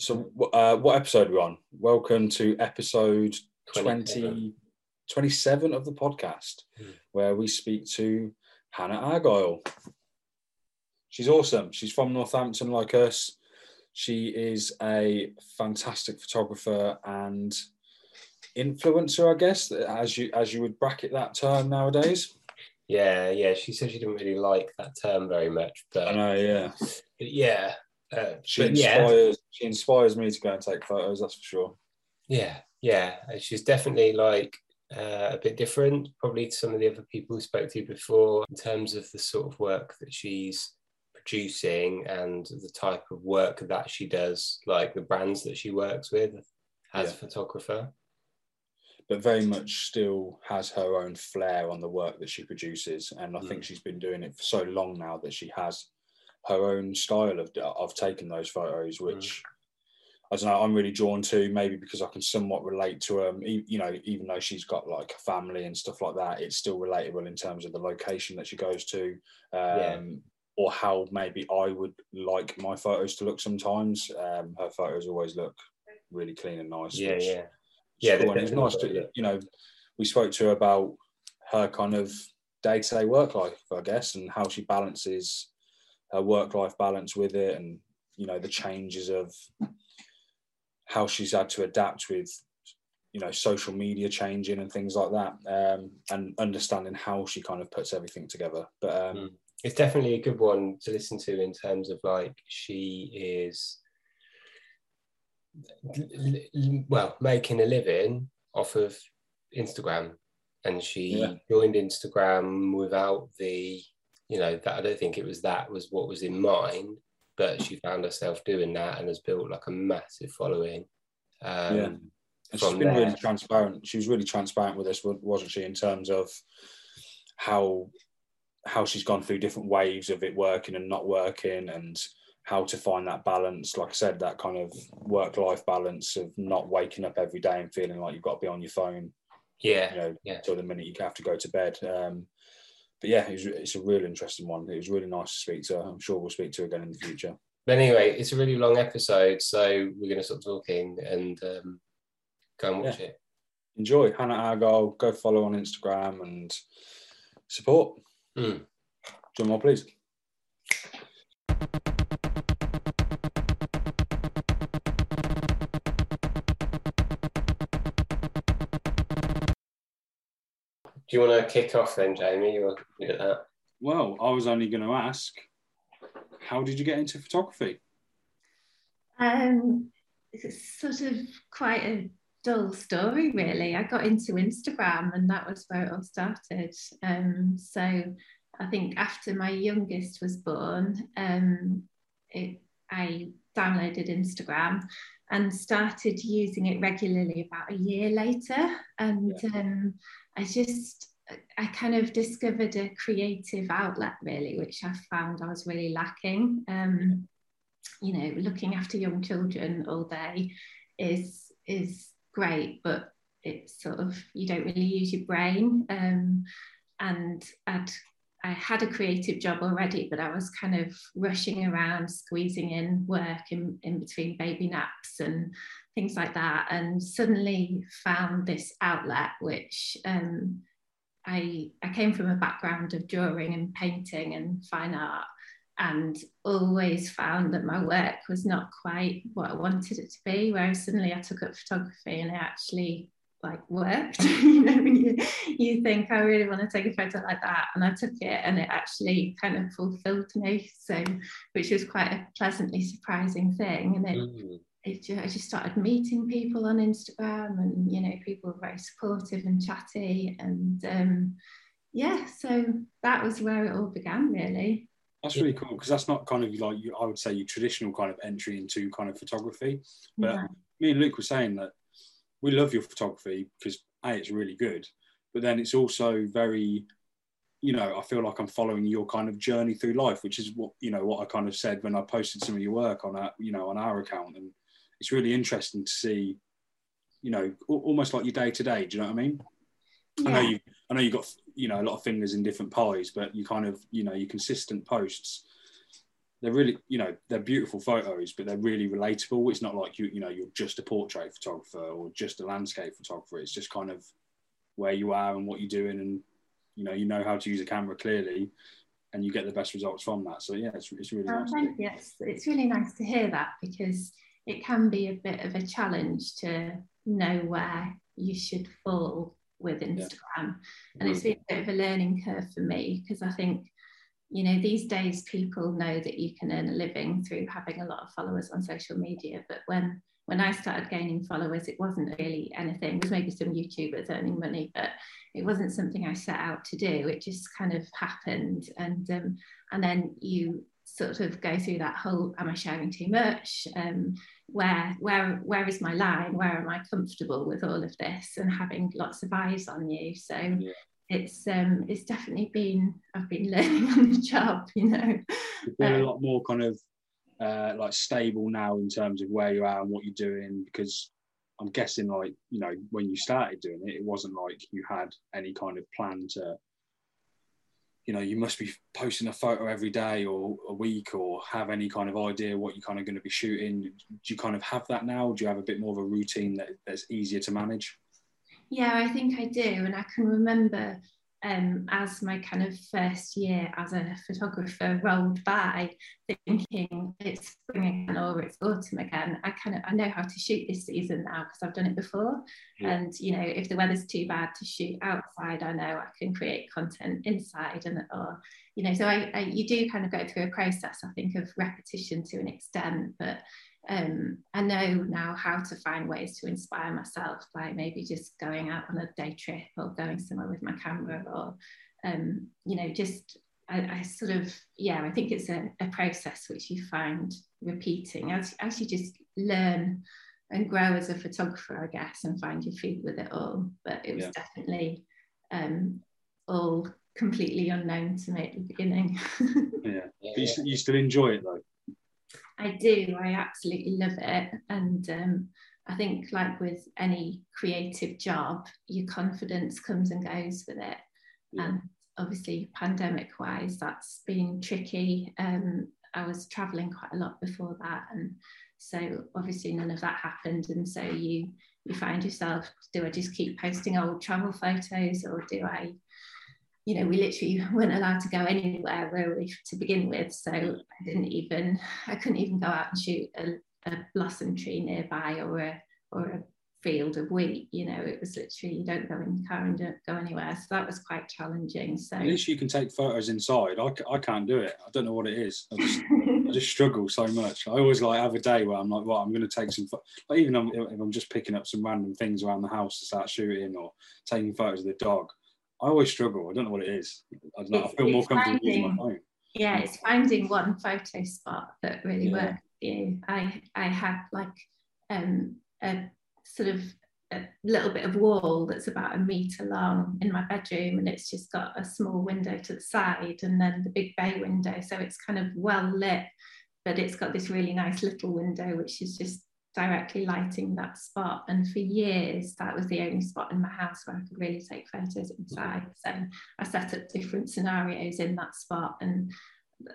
So, uh, what episode are we on? Welcome to episode 20, 27 of the podcast, Hmm. where we speak to Hannah Argyle. She's awesome. She's from Northampton, like us. She is a fantastic photographer and influencer, I guess, as you as you would bracket that term nowadays. Yeah, yeah. She said she didn't really like that term very much, I but, know, yeah. but yeah, uh, She but yeah, inspires. She inspires me to go and take photos. That's for sure. yeah, yeah. She's definitely like uh, a bit different, probably to some of the other people we spoke to before, in terms of the sort of work that she's producing and the type of work that she does, like the brands that she works with as Yeah. a photographer. but very much still has her own flair on the work that she produces. And I think Mm. she's been doing it for so long now that she has her own style of of taking those photos, which I don't know. I'm really drawn to maybe because I can somewhat relate to um, e- you know, even though she's got like a family and stuff like that, it's still relatable in terms of the location that she goes to, um, Yeah. or how maybe I would like my photos to look. Sometimes um, her photos always look really clean and nice. Yeah, yeah. yeah, cool. and it's nice to you know we spoke to her about her kind of day to day work life, I guess, and how she balances her work life balance with it, and you know the changes of how she's had to adapt with you know social media changing and things like that, um, and understanding how she kind of puts everything together. But um, Mm. it's definitely a good one to listen to in terms of like she is well making a living off of Instagram and she Yeah. joined Instagram without the you know that I don't think it was that was what was in mind but she found herself doing that and has built like a massive following um, Yeah. And she's been really transparent. She was really transparent with us, wa- wasn't she, in terms of how how she's gone through different waves of it working and not working, and how to find that balance. Like I said, that kind of work life balance of not waking up every day and feeling like you've got to be on your phone, yeah you know, Yeah. till the minute you have to go to bed. Um, but yeah, it was, it's a real interesting one. It was really nice to speak to her. I'm sure we'll speak to her again in the future. But anyway, it's a really long episode, so we're going to stop talking and um, go and watch it. Enjoy Hannah Argyle. Go follow on Instagram and support. Mm. John more, please. Do you want to kick off then, Jamie? You're at that. Well, I was only going to ask, how did you get into photography? Um, it's sort of quite a dull story, really. I got into Instagram, and that was where it all started. Um, so I think after my youngest was born, um, it, I downloaded Instagram and started using it regularly about a year later. And um, I just I kind of discovered a creative outlet really, which I found I was really lacking. Um, you know, looking after young children all day is is great, but it's sort of you don't really use your brain. Um, and I'd I had a creative job already, but I was kind of rushing around, squeezing in work in, in between baby naps and things like that, and suddenly found this outlet which um, I I came from a background of drawing and painting and fine art, and always found that my work was not quite what I wanted it to be. Whereas suddenly I took up photography and it actually like worked. you know, you, you think I really want to take a photo like that, and I took it and it actually kind of fulfilled me. So, which was quite a pleasantly surprising thing, and it Mm. It I just started meeting people on Instagram, and you know, people were very supportive and chatty, and um, yeah, so that was where it all began, really. That's really cool because that's not kind of like you, I would say your traditional kind of entry into kind of photography. But Yeah. me and Luke were saying that we love your photography because a it's really good, but then it's also very, you know, I feel like I'm following your kind of journey through life, which is what you know what I kind of said when I posted some of your work on our you know on our account, and it's really interesting to see, you know, almost like your day to day. Do you know what I mean? I know you I know you got you know a lot of fingers in different pies, but you kind of you know your consistent posts they're really, you know, they're beautiful photos, but they're really relatable. It's not like you, you know, you're just a portrait photographer or just a landscape photographer. It's just kind of where you are and what you're doing, and you know, you know how to use a camera clearly, and you get the best results from that. So yeah, it's, it's really oh, nice. Thank you. It's, it's really nice to hear that because it can be a bit of a challenge to know where you should fall with Instagram, yeah. and it's been a bit of a learning curve for me because I think you know these days people know that you can earn a living through having a lot of followers on social media. But when when i started gaining followers it wasn't really anything. There was maybe some youtubers earning money but it wasn't something i set out to do. It just kind of happened. And um, and then you sort of go through that whole am i sharing too much? Um, where where where is my line where am i comfortable with all of this and having lots of eyes on you so yeah it's um it's definitely been I've been learning on the job, you know. You've been um, a lot more kind of uh, like stable now in terms of where you are and what you're doing because I'm guessing like you know when you started doing it, it wasn't like you had any kind of plan to. You know, you must be posting a photo every day or a week, or have any kind of idea what you're kind of going to be shooting. Do you kind of have that now? Do you have a bit more of a routine that, that's easier to manage? Yeah, I think I do. And I can remember um, as my kind of first year as a photographer rolled by, thinking it's spring again or it's autumn again. I kind of I know how to shoot this season now because I've done it before. Yeah. And you know, if the weather's too bad to shoot outside, I know I can create content inside. And or you know, so I, I you do kind of go through a process, I think, of repetition to an extent, but um, I know now how to find ways to inspire myself by maybe just going out on a day trip or going somewhere with my camera or, um, you know, just I, I, sort of, yeah, I think it's a, a, process which you find repeating as, as you just learn and grow as a photographer, I guess, and find your feet with it all. But it was yeah. definitely um, all completely unknown to me at the beginning. yeah. But you, you still enjoy it though? I do. I absolutely love it. And um, I think, like with any creative job, your confidence comes and goes with it. Yeah. And obviously, pandemic wise, that's been tricky. Um, I was traveling quite a lot before that. And so, obviously, none of that happened. And so, you you find yourself do I just keep posting old travel photos or do I you know, we literally weren't allowed to go anywhere where we to begin with. So I didn't even, I couldn't even go out and shoot a, a blossom tree nearby or a or a field of wheat. You know, it was literally you don't go in the car and don't go anywhere. So that was quite challenging. So at least you can take photos inside. I, I can't do it. I don't know what it is. I just, I just struggle so much. I always like have a day where I'm like, well, I'm going to take some. Like even if I'm just picking up some random things around the house to start shooting or taking photos of the dog I always struggle. I don't know what it is. I, know, I feel more comfortable finding, using my phone. Yeah, it's finding one photo spot that really yeah. works for you. I I have like um, a sort of a little bit of wall that's about a meter long in my bedroom, and it's just got a small window to the side, and then the big bay window. So it's kind of well lit, but it's got this really nice little window, which is just directly lighting that spot. And for years, that was the only spot in my house where I could really take photos inside. So I set up different scenarios in that spot. And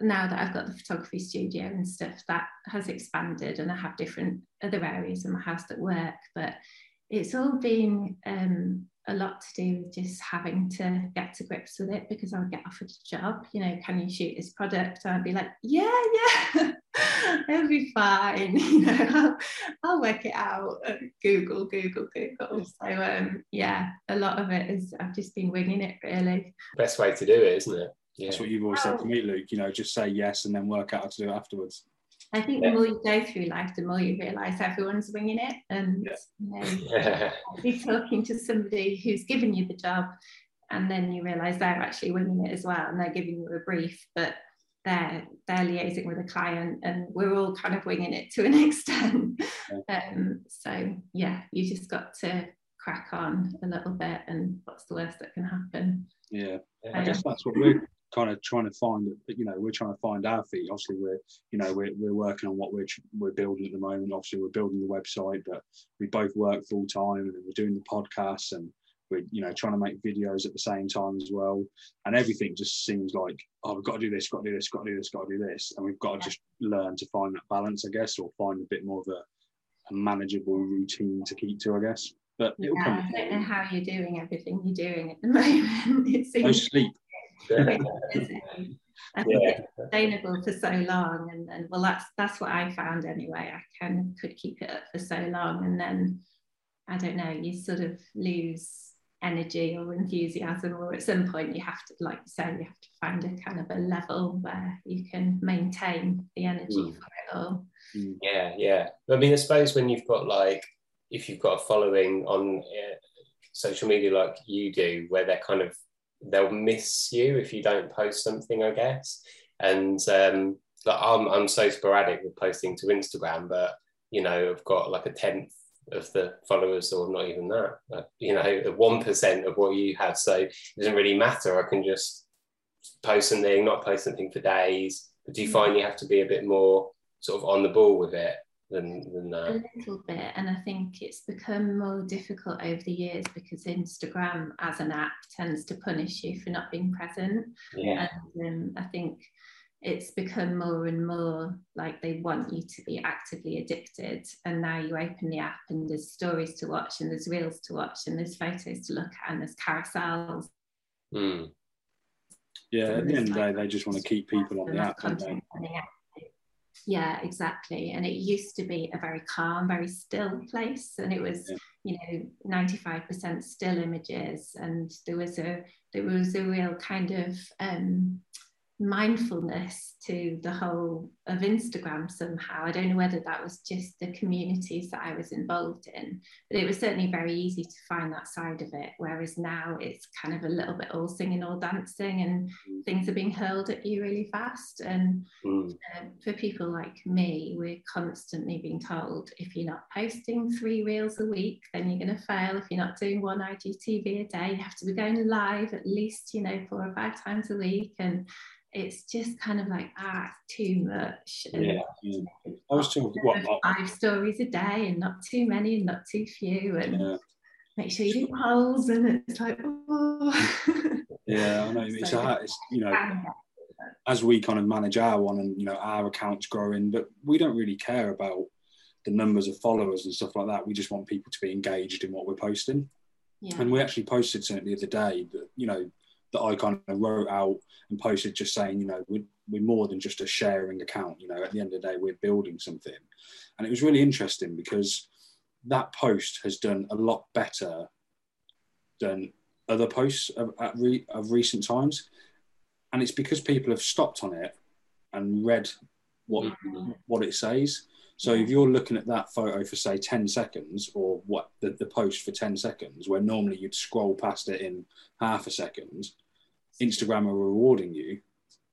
now that I've got the photography studio and stuff, that has expanded and I have different other areas in my house that work. But it's all been um, a lot to do with just having to get to grips with it because I would get offered a job. You know, can you shoot this product? And I'd be like, yeah, yeah, it'll be fine. You know, I'll, I'll work it out. Google, Google, Google. So um, yeah, a lot of it is I've just been winging it really. Best way to do it, isn't it? Yeah. That's what you've always said to me, Luke. You know, just say yes and then work out how to do it afterwards. I think the more you go through life, the more you realise everyone's winging it. And yeah. you know, be talking to somebody who's given you the job, and then you realise they're actually winging it as well, and they're giving you a brief, but they're they're liaising with a client, and we're all kind of winging it to an extent. Um, so yeah, you just got to crack on a little bit, and what's the worst that can happen? Yeah, I guess that's what we're kind of trying to find you know we're trying to find our feet. Obviously we're you know we're, we're working on what we're we're building at the moment. Obviously we're building the website but we both work full time and we're doing the podcast and we're you know trying to make videos at the same time as well. And everything just seems like oh we've got to do this got to do this got to do this got to do this. And we've got to just learn to find that balance i guess or find a bit more of a, a manageable routine to keep to i guess. But yeah, i don't know how you're doing everything you're doing at the moment. It seems no sleep I think yeah. it's sustainable for so long, and, and well, that's that's what I found anyway. I kind of could keep it up for so long, and then I don't know, you sort of lose energy or enthusiasm, or at some point you have to, like you say, you have to find a kind of a level where you can maintain the energy mm. for it all. Mm. Yeah, yeah. I mean, I suppose when you've got like, if you've got a following on uh, social media like you do, where they're kind of they'll miss you if you don't post something, I guess. And um, like I'm I'm so sporadic with posting to Instagram, but you know, I've got like a tenth of the followers or not even that you know the 1% of what you have. So it doesn't really matter. I can just post something not post something for days. But do you find you have to be a bit more sort of on the ball with it than, than that? a little bit and i think it's become more difficult over the years because instagram as an app tends to punish you for not being present yeah and um, i think it's become more and more like they want you to be actively addicted. And now you open the app and there's stories to watch and there's reels to watch and there's photos to look at and there's carousels. Mm. Yeah, at the end of the day, they just want to keep people on the app. Yeah, exactly. And it used to be a very calm, very still place. And it was, yeah. you know, 95% still images. And there was a there was a real kind of um mindfulness to the whole of Instagram somehow. I don't know whether that was just the communities that I was involved in, but it was certainly very easy to find that side of it. Whereas now it's kind of a little bit all singing, all dancing, and mm. things are being hurled at you really fast. And mm. uh, for people like me, we're constantly being told if you're not posting three reels a week, then you're going to fail. If you're not doing one IGTV a day, you have to be going live at least, you know, four or five times a week. And it's just kind of like ah too much and yeah, yeah. i was told what five stories a day and not too many and not too few and yeah. make sure you do polls and it's like oh yeah i know. It's, so, a, it's you know as we kind of manage our one and you know our accounts growing but we don't really care about the numbers of followers and stuff like that. We just want people to be engaged in what we're posting. Yeah. and we actually posted something the other day that you know that I kind of wrote out and posted just saying, you know, we're, we're more than just a sharing account. You know, at the end of the day, we're building something. And it was really interesting because that post has done a lot better than other posts of, re, of recent times. And it's because people have stopped on it and read what, mm-hmm. what it says. So if you're looking at that photo for say 10 seconds or what the, the post for 10 seconds, where normally you'd scroll past it in half a second, Instagram are rewarding you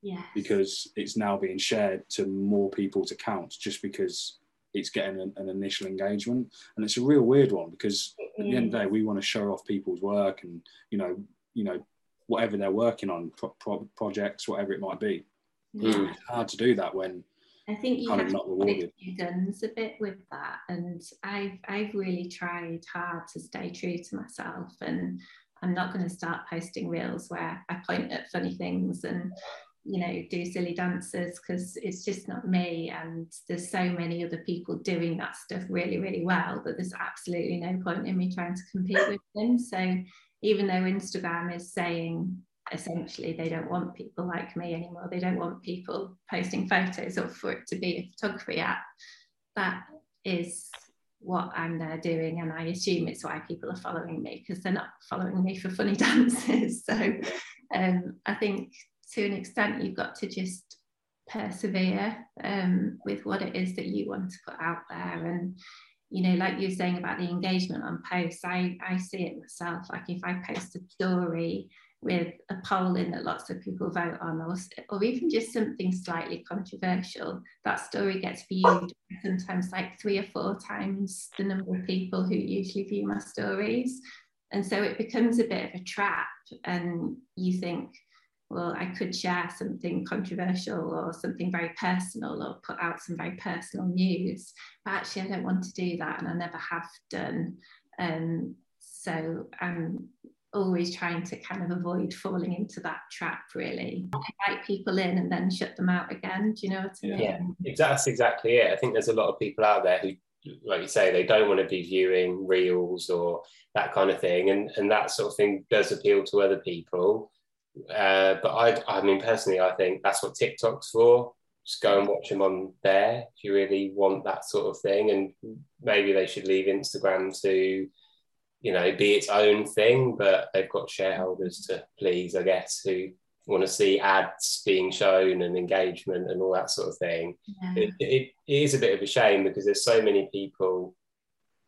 yes. because it's now being shared to more people's accounts just because it's getting an, an initial engagement. And it's a real weird one because at the end of the day, we want to show off people's work and, you know, you know, whatever they're working on, pro- pro- projects, whatever it might be. Yeah. It's hard to do that when I think you have pick your guns a bit with that, and I've I've really tried hard to stay true to myself, and I'm not going to start posting reels where I point at funny things and you know do silly dances because it's just not me and there's so many other people doing that stuff really really well that there's absolutely no point in me trying to compete with them so even though instagram is saying essentially they don't want people like me anymore. They don't want people posting photos or for it to be a photography app. That is what I'm there doing, and I assume it's why people are following me because they're not following me for funny dances. So um, I think to an extent you've got to just persevere um, with what it is that you want to put out there and you know like you're saying about the engagement on posts i i see it myself like if i post a story with a poll in that lots of people vote on, or, or even just something slightly controversial, that story gets viewed sometimes like three or four times the number of people who usually view my stories. And so it becomes a bit of a trap, and you think, well, I could share something controversial or something very personal or put out some very personal news. But actually, I don't want to do that, and I never have done. Um, so I'm always trying to kind of avoid falling into that trap really invite people in and then shut them out again do you know what I mean yeah that's exactly it I think there's a lot of people out there who like you say they don't want to be viewing reels or that kind of thing and and that sort of thing does appeal to other people uh, but I I mean personally I think that's what TikTok's for just go and watch them on there if you really want that sort of thing and maybe they should leave Instagram to you know, be its own thing, but they've got shareholders to please, I guess, who want to see ads being shown and engagement and all that sort of thing. Yeah. It, it, it is a bit of a shame because there's so many people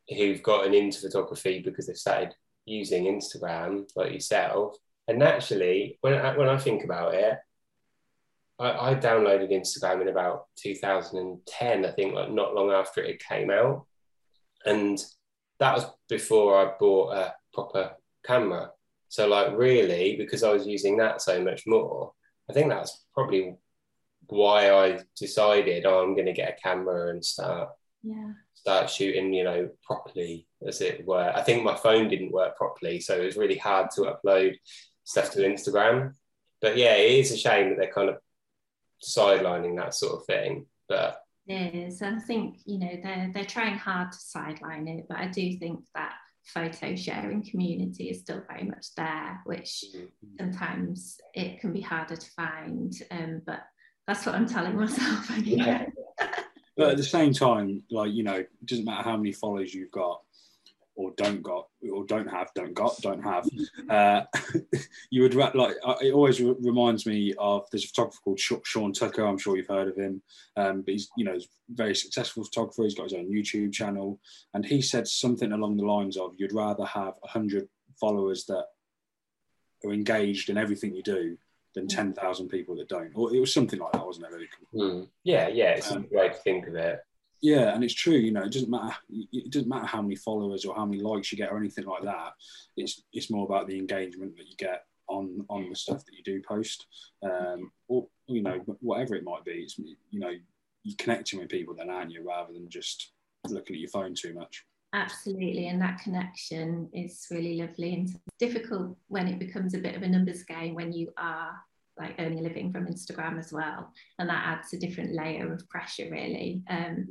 who've gotten into photography because they've started using Instagram, like yourself. And naturally, when I, when I think about it, I, I downloaded Instagram in about 2010, I think, like not long after it came out. And that was before I bought a proper camera. So like really, because I was using that so much more, I think that's probably why I decided oh, I'm going to get a camera and start yeah start shooting, you know, properly as it were. I think my phone didn't work properly, so it was really hard to upload stuff to Instagram. But yeah, it is a shame that they're kind of sidelining that sort of thing. But is. I think you know they're they're trying hard to sideline it, but I do think that photo sharing community is still very much there, which mm-hmm. sometimes it can be harder to find. Um, but that's what I'm telling myself. Yeah. but at the same time, like you know, it doesn't matter how many followers you've got or don't got or don't have don't got don't have. Uh, you would like uh, it always reminds me of there's a photographer called sean tucker i'm sure you've heard of him. Um, but he's you know he's very successful photographer he's got his own youtube channel and he said something along the lines of you'd rather have 100 followers that are engaged in everything you do than 10,000 people that don't or it was something like that wasn't it? Really mm. yeah yeah it's um, a way to think of it yeah, and it's true. You know, it doesn't matter. It doesn't matter how many followers or how many likes you get or anything like that. It's it's more about the engagement that you get on on the stuff that you do post, um, or you know, whatever it might be. It's you know, you're connecting with people then, aren't you, rather than just looking at your phone too much. Absolutely, and that connection is really lovely. And difficult when it becomes a bit of a numbers game when you are like earning a living from Instagram as well. And that adds a different layer of pressure, really, um,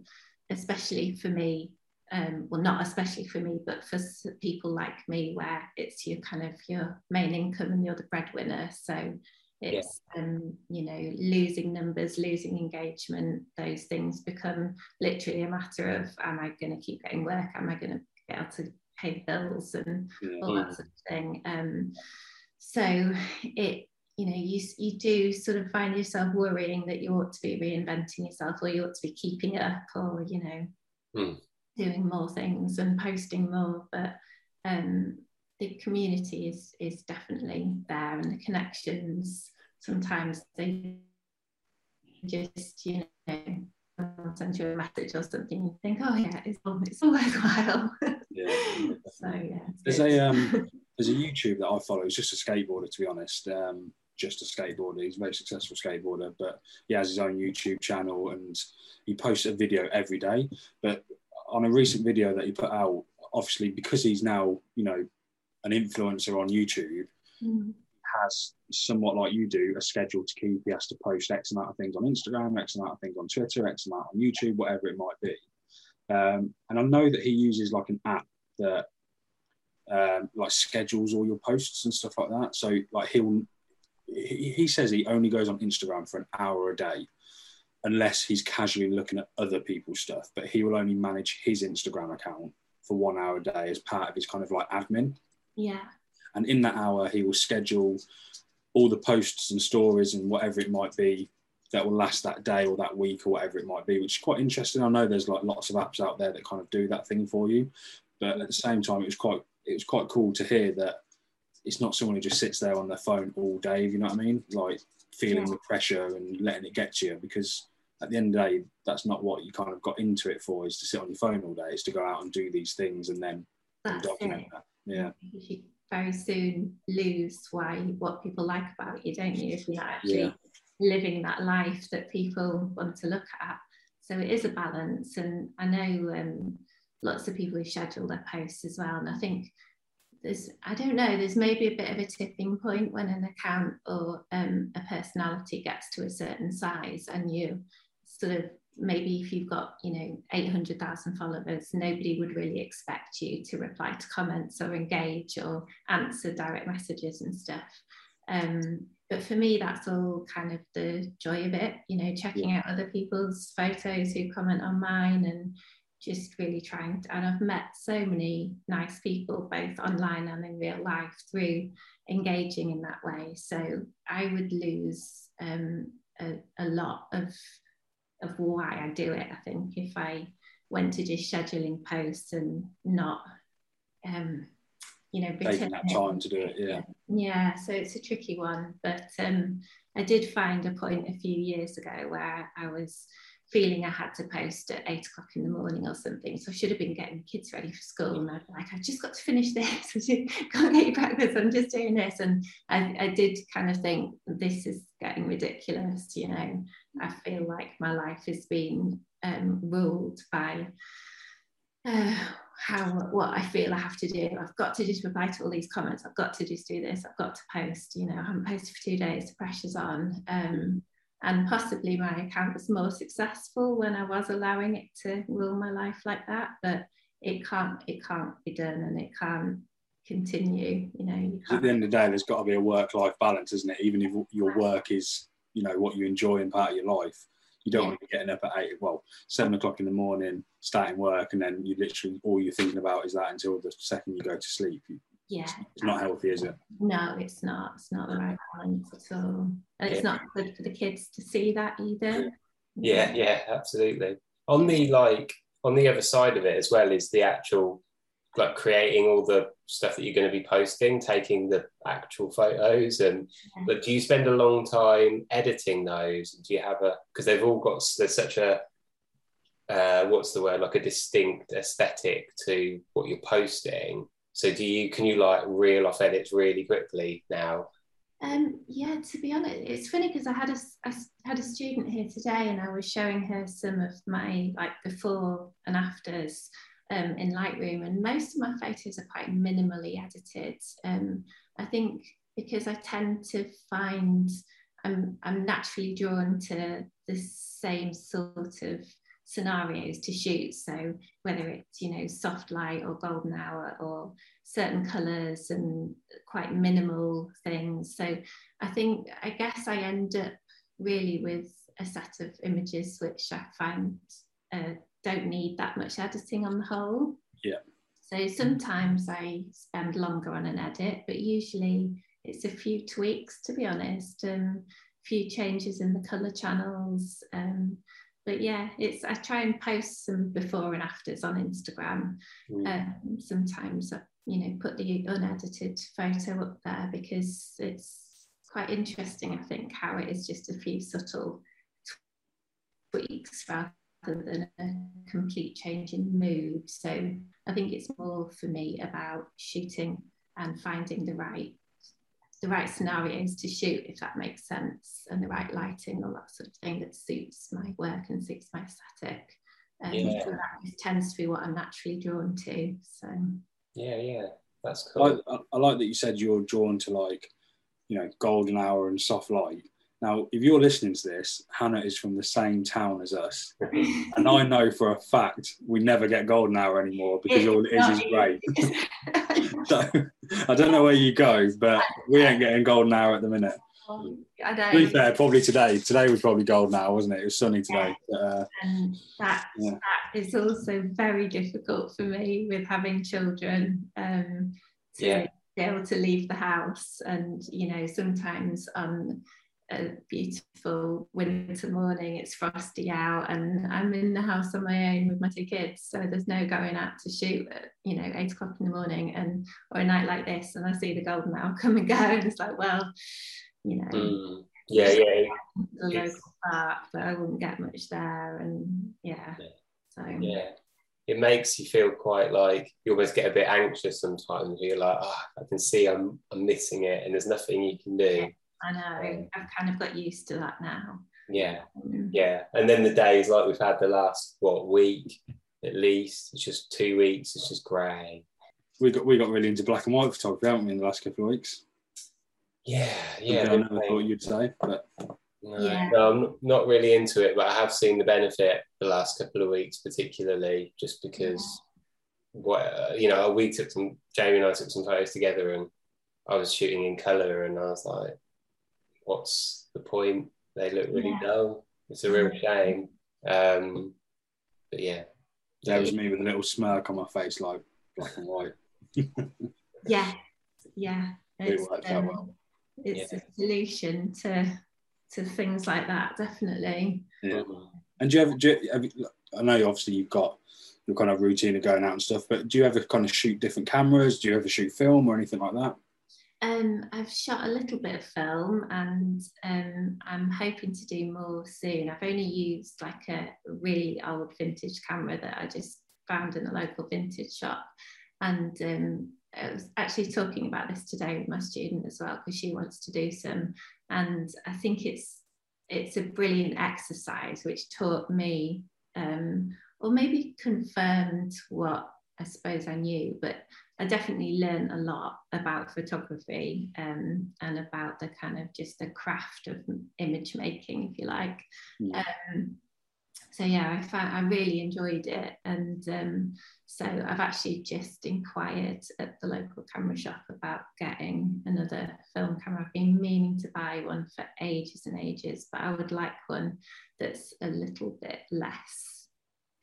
especially for me. Um, well, not especially for me, but for people like me, where it's your kind of your main income and you're the breadwinner. So it's yeah. um, you know losing numbers, losing engagement. Those things become literally a matter of: Am I going to keep getting work? Am I going to be able to pay bills and all that sort of thing? Um, so it you know you, you do sort of find yourself worrying that you ought to be reinventing yourself or you ought to be keeping up or you know mm. doing more things and posting more but um, the community is is definitely there and the connections sometimes they just you know send you a message or something you think oh yeah it's all, it's all worthwhile yeah. so yeah there's a um there's a youtube that i follow it's just a skateboarder to be honest um just a skateboarder. He's a very successful skateboarder, but he has his own YouTube channel and he posts a video every day. But on a recent video that he put out, obviously because he's now, you know, an influencer on YouTube, mm. has somewhat like you do a schedule to keep. He has to post X amount of things on Instagram, X amount of things on Twitter, X amount on YouTube, whatever it might be. Um, and I know that he uses like an app that um, like schedules all your posts and stuff like that. So like he'll he, he says he only goes on Instagram for an hour a day unless he's casually looking at other people's stuff, but he will only manage his Instagram account for one hour a day as part of his kind of like admin. Yeah. And in that hour, he will schedule all the posts and stories and whatever it might be that will last that day or that week or whatever it might be, which is quite interesting. I know there's like lots of apps out there that kind of do that thing for you, but at the same time, it was quite it was quite cool to hear that it's not someone who just sits there on their phone all day. You know what I mean? Like feeling yeah. the pressure and letting it get to you because at the end of the day, that's not what you kind of got into it for. Is to sit on your phone all day. Is to go out and do these things and then document it. that. Yeah. You very soon lose why what people like about you, don't you? If you're not actually yeah. living that life that people want to look at. So it is a balance, and I know um, lots of people who schedule their posts as well. And I think there's I don't know there's maybe a bit of a tipping point when an account or um, a personality gets to a certain size and you sort of maybe if you've got you know 800,000 followers nobody would really expect you to reply to comments or engage or answer direct messages and stuff. Um, but for me that's all kind of the joy of it you know checking out other people's photos who comment on mine and just really trying to, and I've met so many nice people both online and in real life through engaging in that way. So I would lose um, a, a, lot of of why I do it. I think if I went to just scheduling posts and not, um, you know, taking that time to do it. Yeah. Yeah. So it's a tricky one, but um, I did find a point a few years ago where I was feeling I had to post at eight o'clock in the morning or something. So I should have been getting the kids ready for school. And I'd like, I've just got to finish this. I can't get you breakfast. I'm just doing this. And I, I did kind of think this is getting ridiculous. You know, I feel like my life has been um, ruled by uh, how what I feel I have to do. I've got to just reply to all these comments. I've got to just do this. I've got to post. You know, I haven't posted for two days. The pressure's on. Um, and possibly my account was more successful when I was allowing it to rule my life like that. But it can't it can't be done and it can't continue. You know, you at the end of the day, there's got to be a work-life balance, isn't it? Even if your work is you know what you enjoy and part of your life, you don't yeah. want to be getting up at eight, well, seven o'clock in the morning, starting work, and then you literally all you're thinking about is that until the second you go to sleep. You, yeah. It's not healthy is it? No it's not. It's not the right balance at all. And it's yeah. not good for the kids to see that either. Yeah. Yeah. Absolutely. On the like on the other side of it as well is the actual like creating all the stuff that you're going to be posting taking the actual photos and yeah. but do you spend a long time editing those? Do you have a because they've all got there's such a uh, what's the word like a distinct aesthetic to what you're posting so do you can you like reel off edits really quickly now? Um, yeah, to be honest, it's funny because I had a I had a student here today, and I was showing her some of my like before and afters um, in Lightroom, and most of my photos are quite minimally edited. Um, I think because I tend to find I'm I'm naturally drawn to the same sort of scenarios to shoot. So whether it's you know soft light or golden hour or certain colours and quite minimal things. So I think I guess I end up really with a set of images which I find uh, don't need that much editing on the whole. Yeah. So sometimes I spend longer on an edit, but usually it's a few tweaks to be honest, and um, a few changes in the colour channels. Um, but yeah, it's I try and post some before and afters on Instagram. Mm. Um, sometimes I, you know put the unedited photo up there because it's quite interesting. I think how it is just a few subtle tweaks rather than a complete change in mood. So I think it's more for me about shooting and finding the right the right scenarios to shoot, if that makes sense, and the right lighting, all that sort of thing that suits my work and suits my aesthetic. Um, yeah. So that tends to be what I'm naturally drawn to. So yeah, yeah, that's cool. I, I like that you said you're drawn to like, you know, golden hour and soft light. Now, if you're listening to this, Hannah is from the same town as us. and I know for a fact we never get golden hour anymore because all it is is great. so I don't know where you go, but we ain't getting golden hour at the minute. Um, I don't. To be fair, probably today. Today was probably golden hour, wasn't it? It was sunny today. But, uh, and that, yeah. that is also very difficult for me with having children. Um, to yeah. be able to leave the house and you know sometimes on a beautiful winter morning. It's frosty out, and I'm in the house on my own with my two kids. So there's no going out to shoot at you know eight o'clock in the morning, and or a night like this, and I see the golden hour come and go, and it's like, well, you know, mm. yeah, yeah, the local park, but I wouldn't get much there, and yeah, yeah. so yeah. It makes you feel quite like you almost get a bit anxious sometimes. You're like, oh, I can see I'm I'm missing it, and there's nothing you can do. I know. I've kind of got used to that now. Yeah, mm. yeah. And then the days like we've had the last what week at least. It's just two weeks. It's just grey. we got we got really into black and white photography, haven't we, in the last couple of weeks? Yeah, yeah. I never thought you'd say, but No, Yeah. no, I'm not- not really into it, but I have seen the benefit the last couple of weeks, particularly just because what uh, you know, we took some Jamie and I took some photos together, and I was shooting in color, and I was like, "What's the point? They look really Yeah. dull. It's a real shame." Um, but yeah, there was me with a little smirk on my face, like black and white. Yeah, yeah. It It's, worked out um, well. it's Yeah. a solution to to things like that, definitely. Yeah. And do you ever? Do you, have you- I know obviously you've got your kind of routine of going out and stuff, but do you ever kind of shoot different cameras? Do you ever shoot film or anything like that? Um, I've shot a little bit of film and um, I'm hoping to do more soon. I've only used like a really old vintage camera that I just found in a local vintage shop. And um, I was actually talking about this today with my student as well because she wants to do some. And I think it's it's a brilliant exercise which taught me um, or maybe confirmed what I suppose I knew, but I definitely learned a lot about photography um, and about the kind of just the craft of image making, if you like. Mm. Um, so yeah, I found I really enjoyed it, and um, so I've actually just inquired at the local camera shop about getting another film camera. I've been meaning to buy one for ages and ages, but I would like one that's a little bit less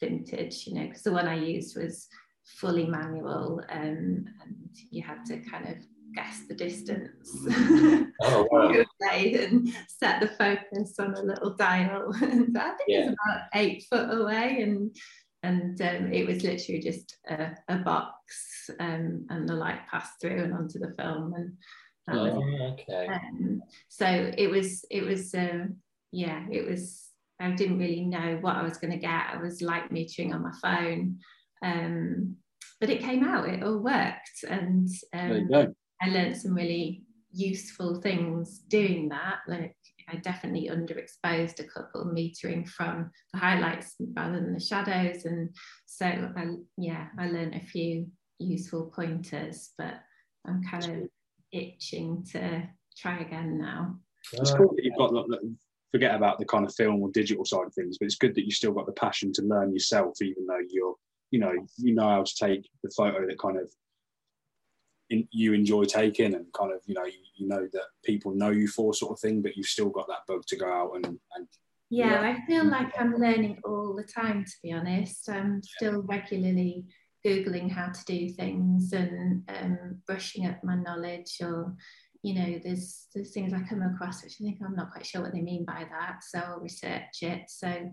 vintage, you know, because the one I used was fully manual um, and you had to kind of guess the distance Oh, wow. and set the focus on a little dial and I think Yeah. it's about eight foot away and and um, it was literally just a, a box um, and the light passed through and onto the film and that was Oh, okay. um, so it was it was uh, yeah it was I didn't really know what I was going to get I was light metering on my phone um, but it came out it all worked and um. I learned some really useful things doing that like I definitely underexposed a couple metering from the highlights rather than the shadows and so I, yeah I learned a few useful pointers but I'm kind of itching to try again now. It's cool that you've got. Like, forget about the kind of film or digital side of things, but it's good that you've still got the passion to learn yourself, even though you're, you know, you know how to take the photo that kind of in, you enjoy taking, and kind of, you know, you, you know that people know you for sort of thing, but you've still got that bug to go out and, and Yeah, I feel like I'm learning all the time, to be honest. I'm still regularly Googling how to do things and um, brushing up my knowledge or you know, there's there's things I come across which I think I'm not quite sure what they mean by that, so I'll research it. So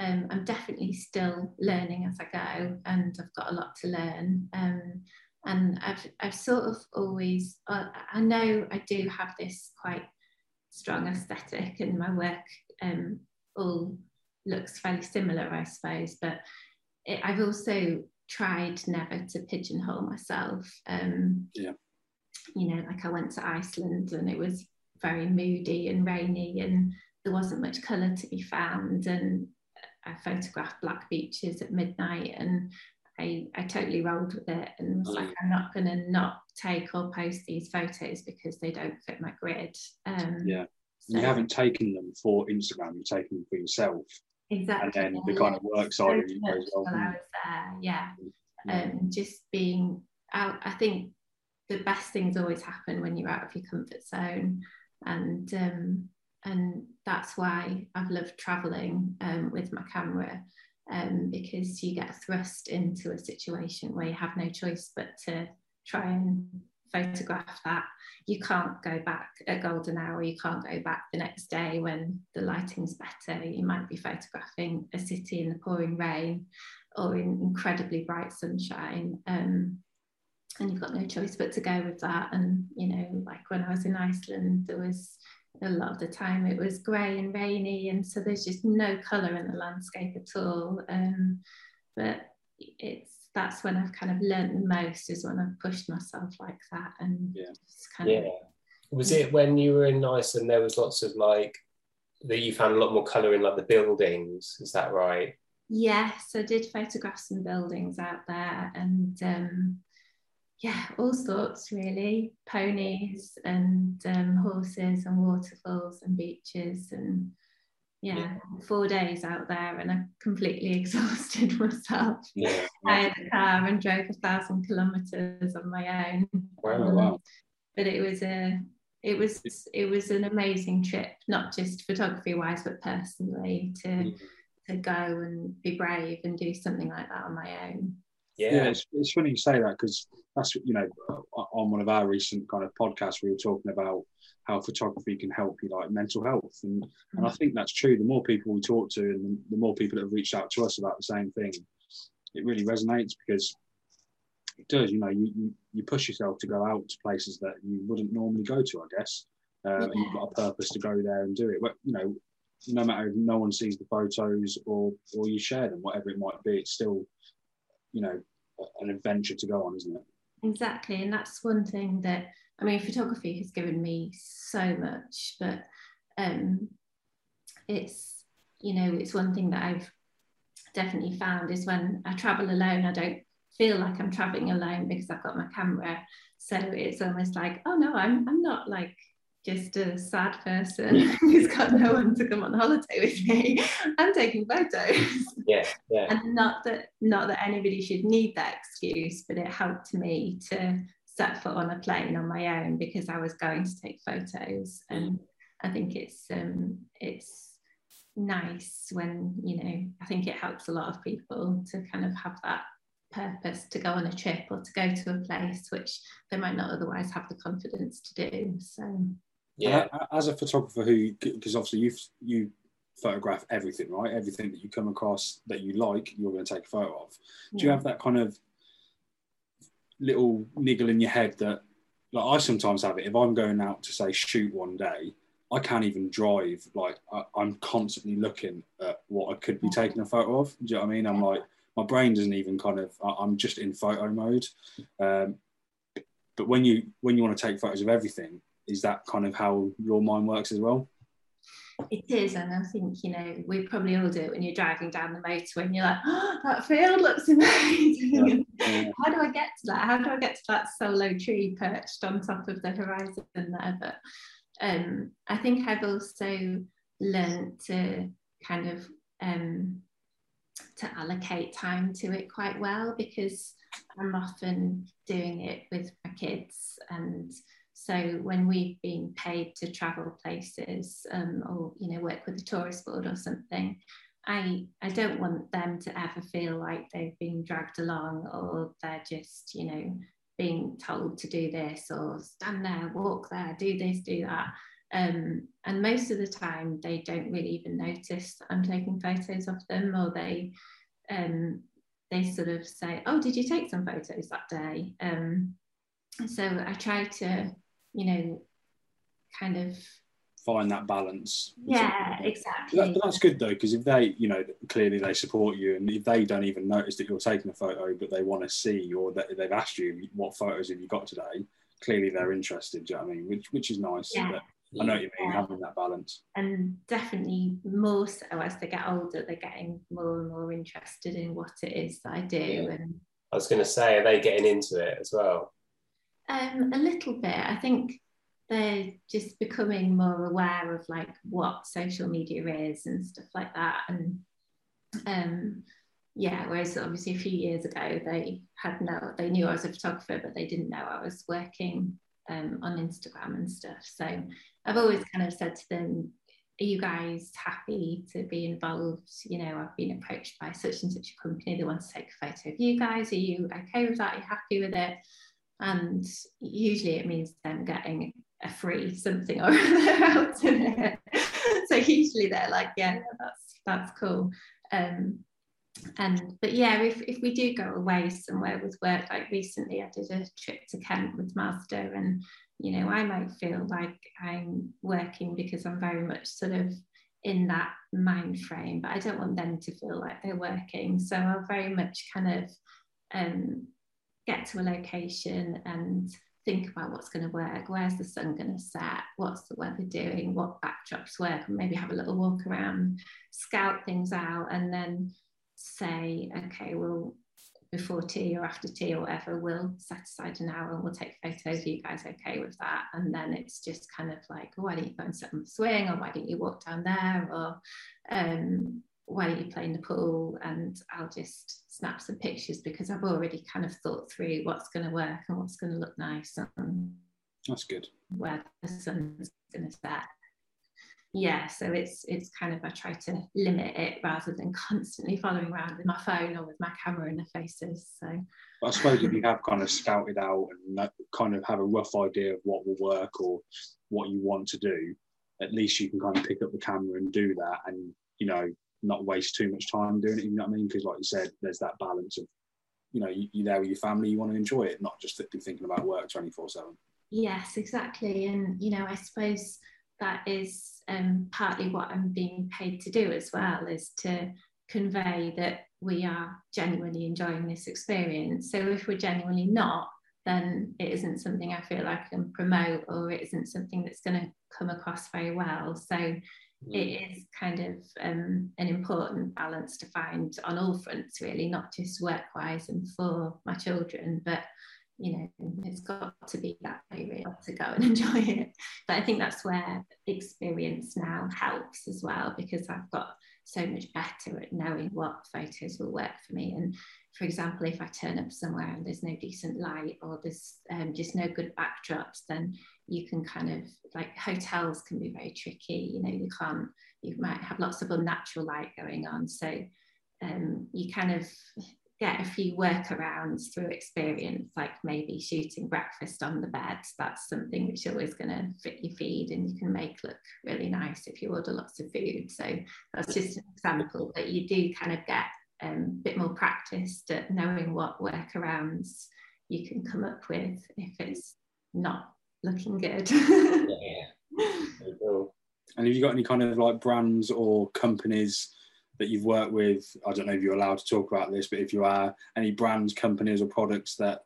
um, I'm definitely still learning as I go, and I've got a lot to learn. Um, and I've I've sort of always uh, I know I do have this quite strong aesthetic, and my work um, all looks fairly similar, I suppose. But it, I've also tried never to pigeonhole myself. Um, Yeah. You know, like I went to Iceland and it was very moody and rainy, and there wasn't much colour to be found. And I photographed black beaches at midnight, and I, I totally rolled with it and was like, I'm not going to not take or post these photos because they don't fit my grid. Um, yeah. so- you haven't taken them for Instagram, you're taking them for yourself. exactly. And then the kind of work side of you goes well. I was there, yeah. Yeah. Um, just being out, I think the best things always happen when you're out of your comfort zone, and um, and that's why I've loved traveling um, with my camera, um, because you get thrust into a situation where you have no choice but to try and photograph that. You can't go back at golden hour. You can't go back the next day when the lighting's better. You might be photographing a city in the pouring rain or in incredibly bright sunshine. Um, and you've got no choice but to go with that. And, you know, like when I was in Iceland, there was a lot of the time it was grey and rainy. And so there's just no colour in the landscape at all. Um, but it's that's when I've kind of learned the most is when I've pushed myself like that and Yeah. just kind Yeah. of Was it when you were in Iceland? There was lots of like that you found a lot more color in like the buildings. Is that right? Yes, I did photograph some buildings out there, and um, yeah, all sorts really ponies and um, horses and waterfalls and beaches and yeah, yeah, four days out there and I completely exhausted myself. Yeah, I had a car and drove a thousand kilometers on my own. Wow, um, wow. But it was a it was it was an amazing trip, not just photography wise, but personally to mm-hmm. to go and be brave and do something like that on my own. Yeah, yeah it's, it's funny you say that because that's you know on one of our recent kind of podcasts we were talking about how photography can help you like mental health and mm-hmm. and I think that's true. The more people we talk to and the more people that have reached out to us about the same thing, it really resonates because it does. You know, you, you, push yourself to go out to places that you wouldn't normally go to, I guess. Uh, yeah. And you've got a purpose to go there and do it. But, you know, no matter if no one sees the photos or or you share them, whatever it might be, it's still, you know, an adventure to go on, isn't it? Exactly, and that's one thing that I mean, photography has given me so much, but um, it's you know, it's one thing that I've definitely found is when I travel alone, I don't feel like I'm traveling alone because I've got my camera. So it's almost like, oh no, I'm I'm not like just a sad person who's got no one to come on holiday with me. I'm taking photos. Yeah, yeah. And not that not that anybody should need that excuse, but it helped me to set foot on a plane on my own because I was going to take photos. And I think it's um it's nice when, you know, I think it helps a lot of people to kind of have that purpose to go on a trip or to go to a place which they might not otherwise have the confidence to do. So yeah, as a photographer who, because obviously you you photograph everything, right? Everything that you come across that you like, you're going to take a photo of. Do you have that kind of little niggle in your head that, like I sometimes have it. If I'm going out to say shoot one day, I can't even drive. Like I, am constantly looking at what I could be taking a photo of. Do you know what I mean? I'm like my brain doesn't even kind of i'm just in photo mode um, but when you when you want to take photos of everything is that kind of how your mind works as well it is and i think you know we probably all do it when you're driving down the motorway and you're like oh, that field looks amazing yeah. how do i get to that how do i get to that solo tree perched on top of the horizon there but um, i think i've also learned to kind of um, to allocate time to it quite well because I'm often doing it with my kids. And so when we've been paid to travel places um, or, you know, work with the tourist board or something, I, I don't want them to ever feel like they've been dragged along or they're just, you know, being told to do this or stand there, walk there, do this, do that. Um, and most of the time, they don't really even notice I'm taking photos of them, or they um, they sort of say, "Oh, did you take some photos that day?" Um, so I try to, you know, kind of find that balance. Yeah, exactly. That, but that's good though, because if they, you know, clearly they support you, and if they don't even notice that you're taking a photo, but they want to see, or that they've asked you what photos have you got today, clearly they're interested. Do you know what I mean? Which which is nice. Yeah. But I know what you mean, having that balance. And definitely more so as they get older, they're getting more and more interested in what it is that I do. Yeah. And I was going to say, are they getting into it as well? Um, a little bit. I think they're just becoming more aware of like what social media is and stuff like that. And um, yeah, whereas obviously a few years ago they had no, they knew I was a photographer, but they didn't know I was working um, on Instagram and stuff. So I've always kind of said to them, are you guys happy to be involved? You know, I've been approached by such and such a company They want to take a photo of you guys. Are you okay with that? Are you happy with it? And usually it means them getting a free something or other out of it. so usually they're like, yeah, that's that's cool. Um, and but yeah if, if we do go away somewhere with work like recently i did a trip to kent with Mazda and you know i might feel like i'm working because i'm very much sort of in that mind frame but i don't want them to feel like they're working so i'll very much kind of um, get to a location and think about what's going to work where's the sun going to set what's the weather doing what backdrops work and maybe have a little walk around scout things out and then say, okay, well, before tea or after tea or whatever, we'll set aside an hour and we'll take photos. Are you guys okay with that? And then it's just kind of like, oh, why don't you go and sit on the swing, or why don't you walk down there, or um, why don't you play in the pool? And I'll just snap some pictures because I've already kind of thought through what's going to work and what's going to look nice and that's good. Where the sun's going to set yeah so it's it's kind of i try to limit it rather than constantly following around with my phone or with my camera in their faces so i suppose if you have kind of scouted out and kind of have a rough idea of what will work or what you want to do at least you can kind of pick up the camera and do that and you know not waste too much time doing it you know what i mean because like you said there's that balance of you know you, are there with your family you want to enjoy it not just be thinking about work 24 7 yes exactly and you know i suppose that is um, partly what I'm being paid to do as well, is to convey that we are genuinely enjoying this experience. So if we're genuinely not, then it isn't something I feel like I can promote or it isn't something that's going to come across very well. So. It is kind of um, an important balance to find on all fronts, really, not just work wise and for my children, but you know, it's got to be that way really to go and enjoy it. But I think that's where experience now helps as well because I've got so much better at knowing what photos will work for me. And for example, if I turn up somewhere and there's no decent light or there's um, just no good backdrops, then you can kind of like hotels can be very tricky. You know, you can't, you might have lots of unnatural light going on. So um, you kind of get a few workarounds through experience, like maybe shooting breakfast on the bed. That's something which is always going to fit your feed and you can make look really nice if you order lots of food. So that's just an example that you do kind of get um, a bit more practiced at knowing what workarounds you can come up with if it's not looking good. yeah. And have you got any kind of like brands or companies that you've worked with? I don't know if you're allowed to talk about this, but if you are, any brands, companies, or products that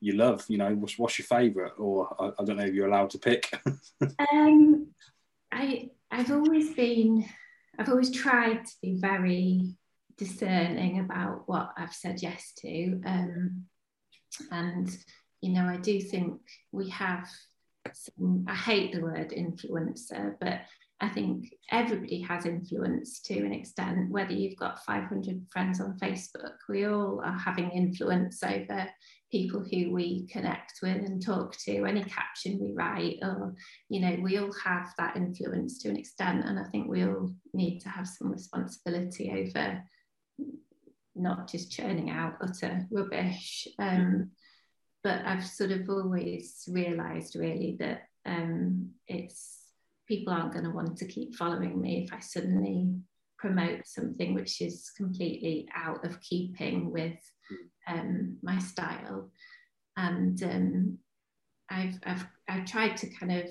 you love, you know, what's, what's your favourite? Or I, I, don't know if you're allowed to pick. um, I I've always been, I've always tried to be very discerning about what I've said yes to, um, and you know, I do think we have. Some, I hate the word influencer, but I think everybody has influence to an extent, whether you've got 500 friends on Facebook, we all are having influence over people who we connect with and talk to, any caption we write, or, you know, we all have that influence to an extent. And I think we all need to have some responsibility over not just churning out utter rubbish. Um, but I've sort of always realised really that um, it's people aren't going to want to keep following me if I suddenly promote something which is completely out of keeping with um, my style. And um, I've, I've, I've tried to kind of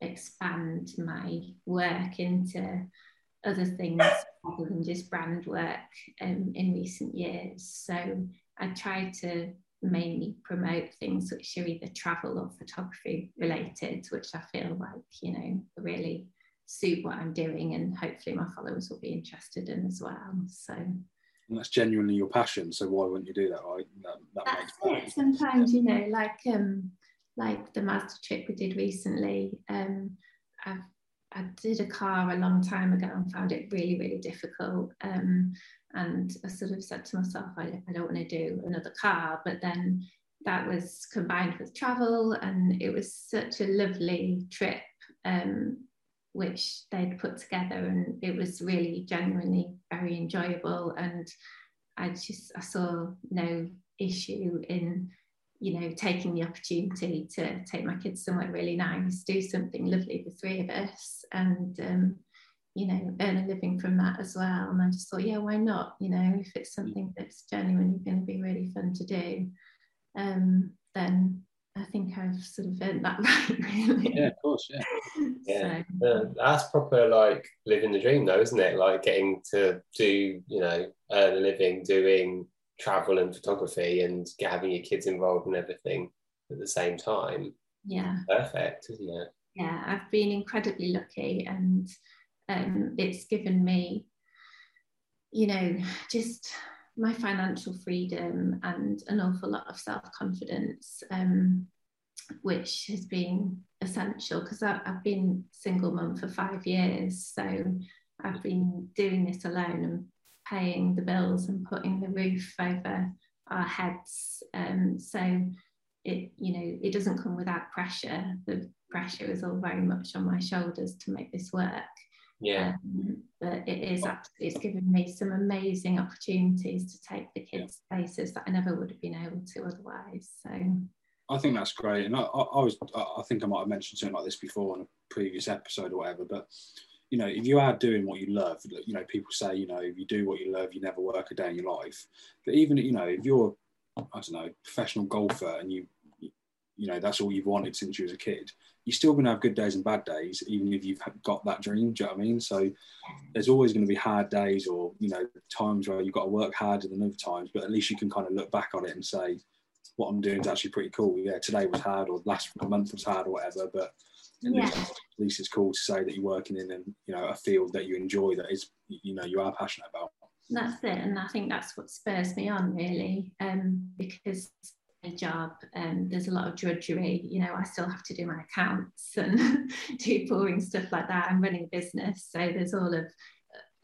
expand my work into other things other than just brand work um, in recent years. So I try to mainly promote things which are either travel or photography related, which I feel like, you know, really suit what I'm doing and hopefully my followers will be interested in as well. So and that's genuinely your passion. So why wouldn't you do that? Right? That, that that's it. Sometimes, you know, like um, like the Mazda trip we did recently. Um, I've I did a car a long time ago and found it really, really difficult. Um, and I sort of said to myself, I, I don't want to do another car. But then that was combined with travel, and it was such a lovely trip, um, which they'd put together, and it was really genuinely very enjoyable. And I just I saw no issue in you know, taking the opportunity to take my kids somewhere really nice, do something lovely, the three of us, and um, you know, earn a living from that as well. And I just thought, yeah, why not? You know, if it's something that's genuinely going to be really fun to do, um, then I think I've sort of earned that right, really. Yeah, of course, yeah. yeah. So. Uh, that's proper like living the dream though, isn't it? Like getting to do, you know, earn a living doing travel and photography and having your kids involved and everything at the same time. Yeah. Perfect, isn't it? Yeah, I've been incredibly lucky and um, it's given me, you know, just my financial freedom and an awful lot of self confidence, um, which has been essential because I've been single mum for five years. So I've been doing this alone and paying the bills and putting the roof over our heads. Um, so it, you know, it doesn't come without pressure. The pressure is all very much on my shoulders to make this work. Yeah. Um, but it is absolutely, it's given me some amazing opportunities to take the kids yeah. places that I never would have been able to otherwise. So I think that's great. And I, I, I was, I think I might have mentioned something like this before in a previous episode or whatever, but you know, if you are doing what you love, you know, people say, you know, if you do what you love, you never work a day in your life. But even, you know, if you're, I don't know, professional golfer and you, you know, that's all you've wanted since you was a kid, you're still going to have good days and bad days, even if you've got that dream. Do you know what I mean? So there's always going to be hard days or, you know, times where you've got to work harder than other times, but at least you can kind of look back on it and say, what I'm doing is actually pretty cool. Yeah, today was hard or last month was hard or whatever, but yeah. at least it's cool to say that you're working in, and you know, a field that you enjoy that is, you know, you are passionate about. That's it, and I think that's what spurs me on really, um, because my job um, there's a lot of drudgery. You know, I still have to do my accounts and do boring stuff like that. I'm running a business, so there's all of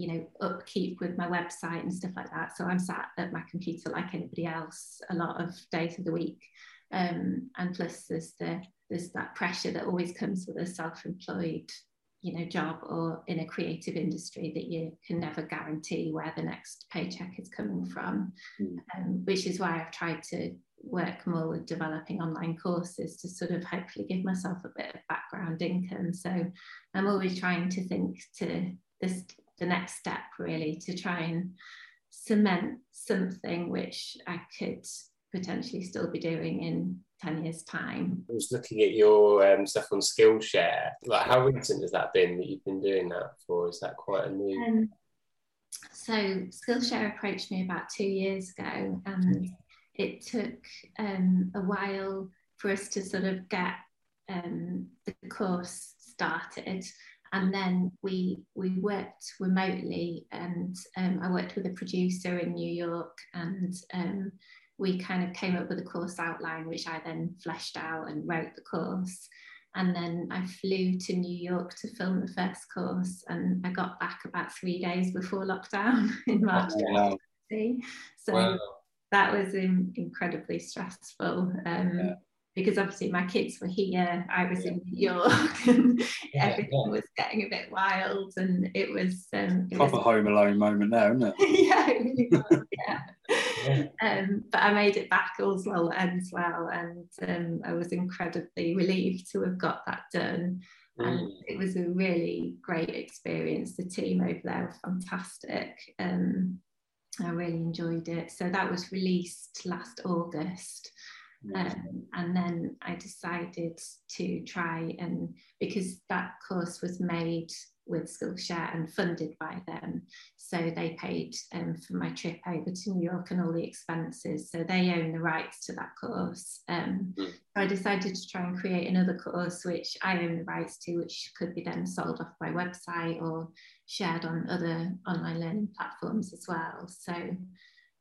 you know upkeep with my website and stuff like that so i'm sat at my computer like anybody else a lot of days of the week um, and plus there's the there's that pressure that always comes with a self-employed you know job or in a creative industry that you can never guarantee where the next paycheck is coming from mm. um, which is why i've tried to work more with developing online courses to sort of hopefully give myself a bit of background income so i'm always trying to think to this the next step really to try and cement something which i could potentially still be doing in 10 years time. I was looking at your um, stuff on skillshare. Like how recent has that been that you've been doing that for? Is that quite a new um, so skillshare approached me about two years ago and it took um, a while for us to sort of get um, the course started. And then we we worked remotely and um, I worked with a producer in New York and um, we kind of came up with a course outline, which I then fleshed out and wrote the course. And then I flew to New York to film the first course, and I got back about three days before lockdown in March. Oh, wow. So wow. that was in, incredibly stressful. Um, yeah because obviously my kids were here, I was yeah. in New York, and yeah, everything yeah. was getting a bit wild, and it was um, it proper was, home alone moment there, isn't it? yeah, it really was, yeah. um, but I made it back all's well ends well, and um, I was incredibly relieved to have got that done. Mm. And it was a really great experience. The team over there were fantastic. Um, I really enjoyed it. So that was released last August. Um, and then I decided to try and because that course was made with Skillshare and funded by them. So they paid um, for my trip over to New York and all the expenses. So they own the rights to that course. Um, mm. so I decided to try and create another course which I own the rights to, which could be then sold off my website or shared on other online learning platforms as well. So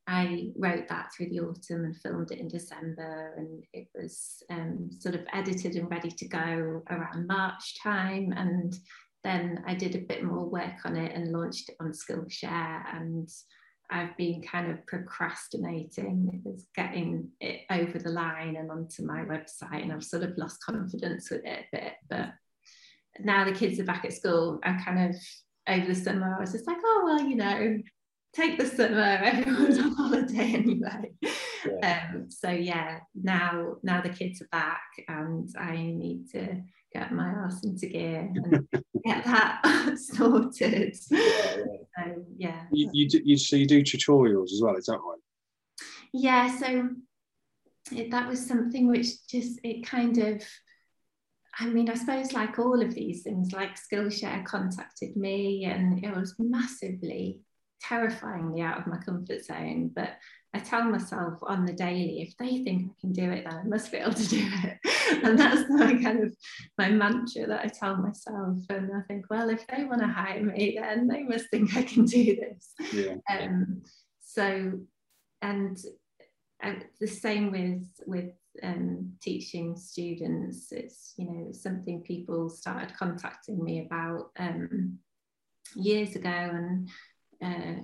I wrote that through the autumn and filmed it in December, and it was um, sort of edited and ready to go around March time. And then I did a bit more work on it and launched it on Skillshare. And I've been kind of procrastinating with getting it over the line and onto my website, and I've sort of lost confidence with it a bit. But now the kids are back at school, I kind of over the summer, I was just like, oh, well, you know, take the summer everyone's on holiday anyway yeah. Um, so yeah now now the kids are back and i need to get my ass into gear and get that sorted yeah, yeah. so yeah you, you, do, you so you do tutorials as well is that right yeah so it, that was something which just it kind of I mean, I suppose like all of these things, like Skillshare contacted me and it was massively terrifyingly out of my comfort zone. But I tell myself on the daily, if they think I can do it, then I must be able to do it. and that's my kind of my mantra that I tell myself. And I think, well, if they want to hire me, then they must think I can do this. Yeah. Um, so and uh, the same with with um, teaching students. It's you know something people started contacting me about um, years ago, and uh,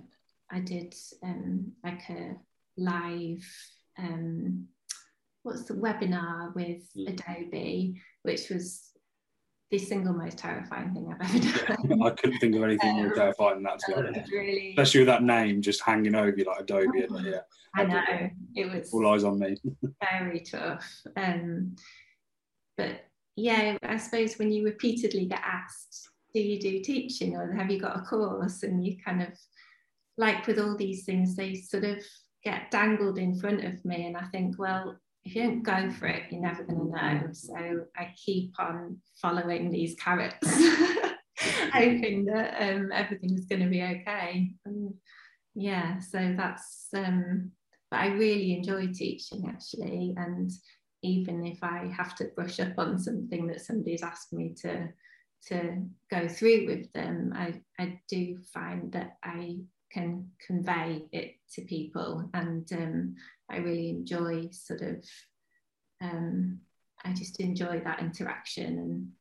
I did um, like a live um, what's the webinar with mm. Adobe, which was the single most terrifying thing I've ever done. I couldn't think of anything um, more terrifying than that, to be honest. Really, Especially with that name just hanging over you like Adobe. Oh, yeah, I know it was all eyes on me. very tough. Um, but yeah, I suppose when you repeatedly get asked, "Do you do teaching, or have you got a course?" and you kind of like with all these things, they sort of get dangled in front of me, and I think, well, if you don't go for it, you're never going to know. So I keep on following these carrots, hoping that um, everything's going to be okay. And yeah, so that's, um, but I really enjoy teaching actually. And even if I have to brush up on something that somebody's asked me to, to go through with them, I, I do find that I can convey it to people and um, I really enjoy sort of um, I just enjoy that interaction and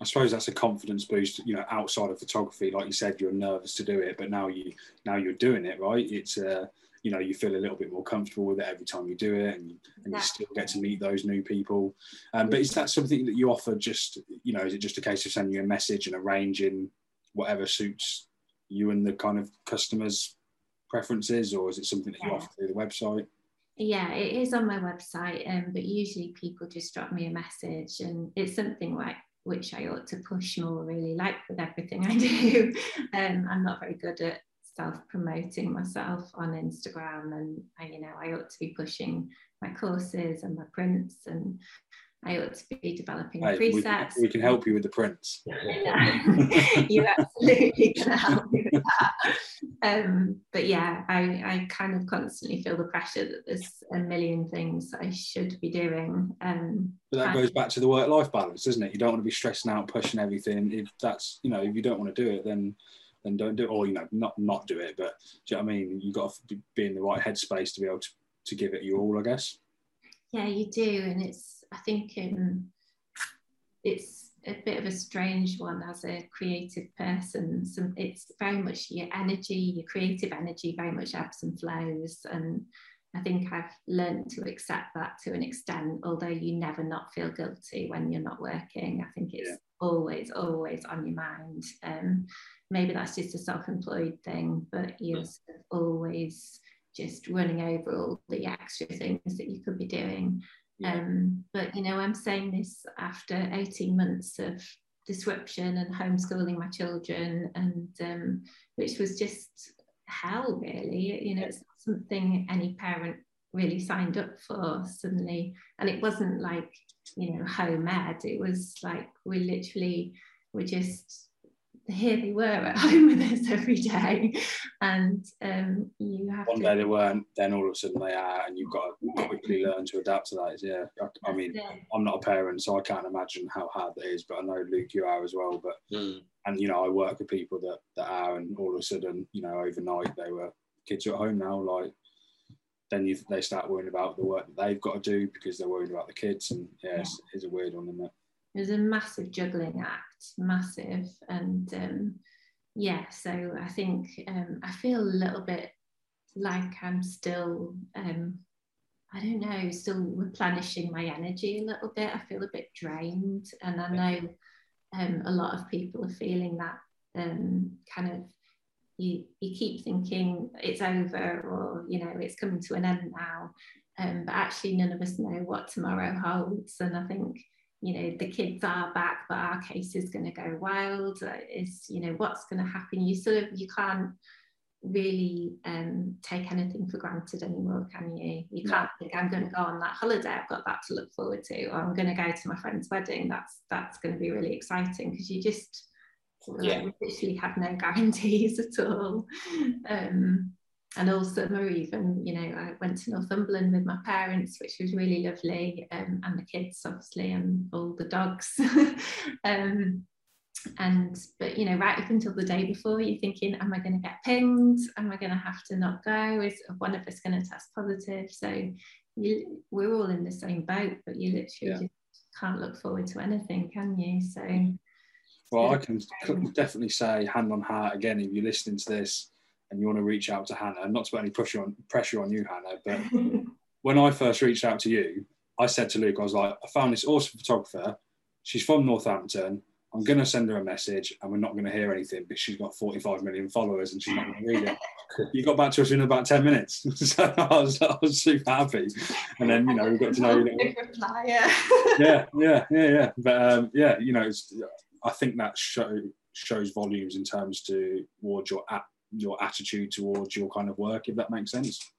I suppose that's a confidence boost, you know, outside of photography. Like you said, you're nervous to do it, but now you now you're doing it, right? It's uh, you know, you feel a little bit more comfortable with it every time you do it, and, and you still get to meet those new people. Um, but is that something that you offer? Just you know, is it just a case of sending you a message and arranging whatever suits you and the kind of customers' preferences, or is it something that you offer through the website? Yeah, it is on my website, um, but usually people just drop me a message, and it's something like which I ought to push more. Really, like with everything I do, um, I'm not very good at self promoting myself on Instagram, and I, you know I ought to be pushing my courses and my prints and I ought to be developing right, presets. We, we, can help you with the prints. you absolutely can help me with that. Um, but yeah, I, I kind of constantly feel the pressure that there's a million things I should be doing. Um, but that goes back to the work-life balance, doesn't it? You don't want to be stressing out, pushing everything. If that's, you know, if you don't want to do it, then then don't do it, or you know, not not do it. But do you know what I mean? You've got to be in the right headspace to be able to, to give it your all, I guess. Yeah, you do, and it's I think um, it's a bit of a strange one as a creative person. Some, it's very much your energy, your creative energy, very much ebbs and flows. And I think I've learned to accept that to an extent, although you never not feel guilty when you're not working. I think it's yeah. always, always on your mind. Um, maybe that's just a self-employed thing, but you're always just running over all the extra things that you could be doing. Um, but you know, I'm saying this after 18 months of disruption and homeschooling my children, and um, which was just hell, really. You know, it's not something any parent really signed up for suddenly, and it wasn't like you know home ed. It was like we literally were just here they were at home with us every day and um, you have one to... day they weren't then all of a sudden they are and you've got to quickly learn to adapt to that yeah I, I mean I'm not a parent so I can't imagine how hard that is but I know Luke you are as well but mm. and you know I work with people that, that are and all of a sudden you know overnight they were kids are at home now like then you, they start worrying about the work that they've got to do because they're worried about the kids and yeah, yeah. It's, it's a weird one isn't it it was a massive juggling act, massive. And um, yeah, so I think um, I feel a little bit like I'm still, um, I don't know, still replenishing my energy a little bit. I feel a bit drained. And I know um, a lot of people are feeling that um, kind of you, you keep thinking it's over or you know it's coming to an end now um, but actually none of us know what tomorrow holds and i think you know the kids are back but our case is going to go wild. Uh, is you know what's going to happen? You sort of you can't really um, take anything for granted anymore can you? You can't think i'm going to go on that holiday i've got that to look forward to or i'm going to go to my friend's wedding that's that's going to be really exciting because you just yeah. literally have no guarantees at all. Um, and also even, you know, I went to Northumberland with my parents, which was really lovely, um, and the kids, obviously, and all the dogs. um, and but you know right up until the day before you're thinking am i going to get pinged? Am i going to have to not go? Is one of us going to test positive? So you, we're all in the same boat but you literally yeah. just can't look forward to anything can you? So well i can definitely say hand on heart again if you're listening to this and you want to reach out to hannah not to put any pressure on pressure on you hannah but when i first reached out to you i said to luke i was like i found this awesome photographer she's from northampton I'm going to send her a message and we're not going to hear anything because she's got 45 million followers and she's not going to read it. you got back to us in about 10 minutes. so I was, I was super happy. And then, you know, we got to know. You know reply, yeah. yeah, yeah, yeah, yeah. But um, yeah, you know, it's, I think that show, shows volumes in terms to towards your, your attitude towards your kind of work, if that makes sense.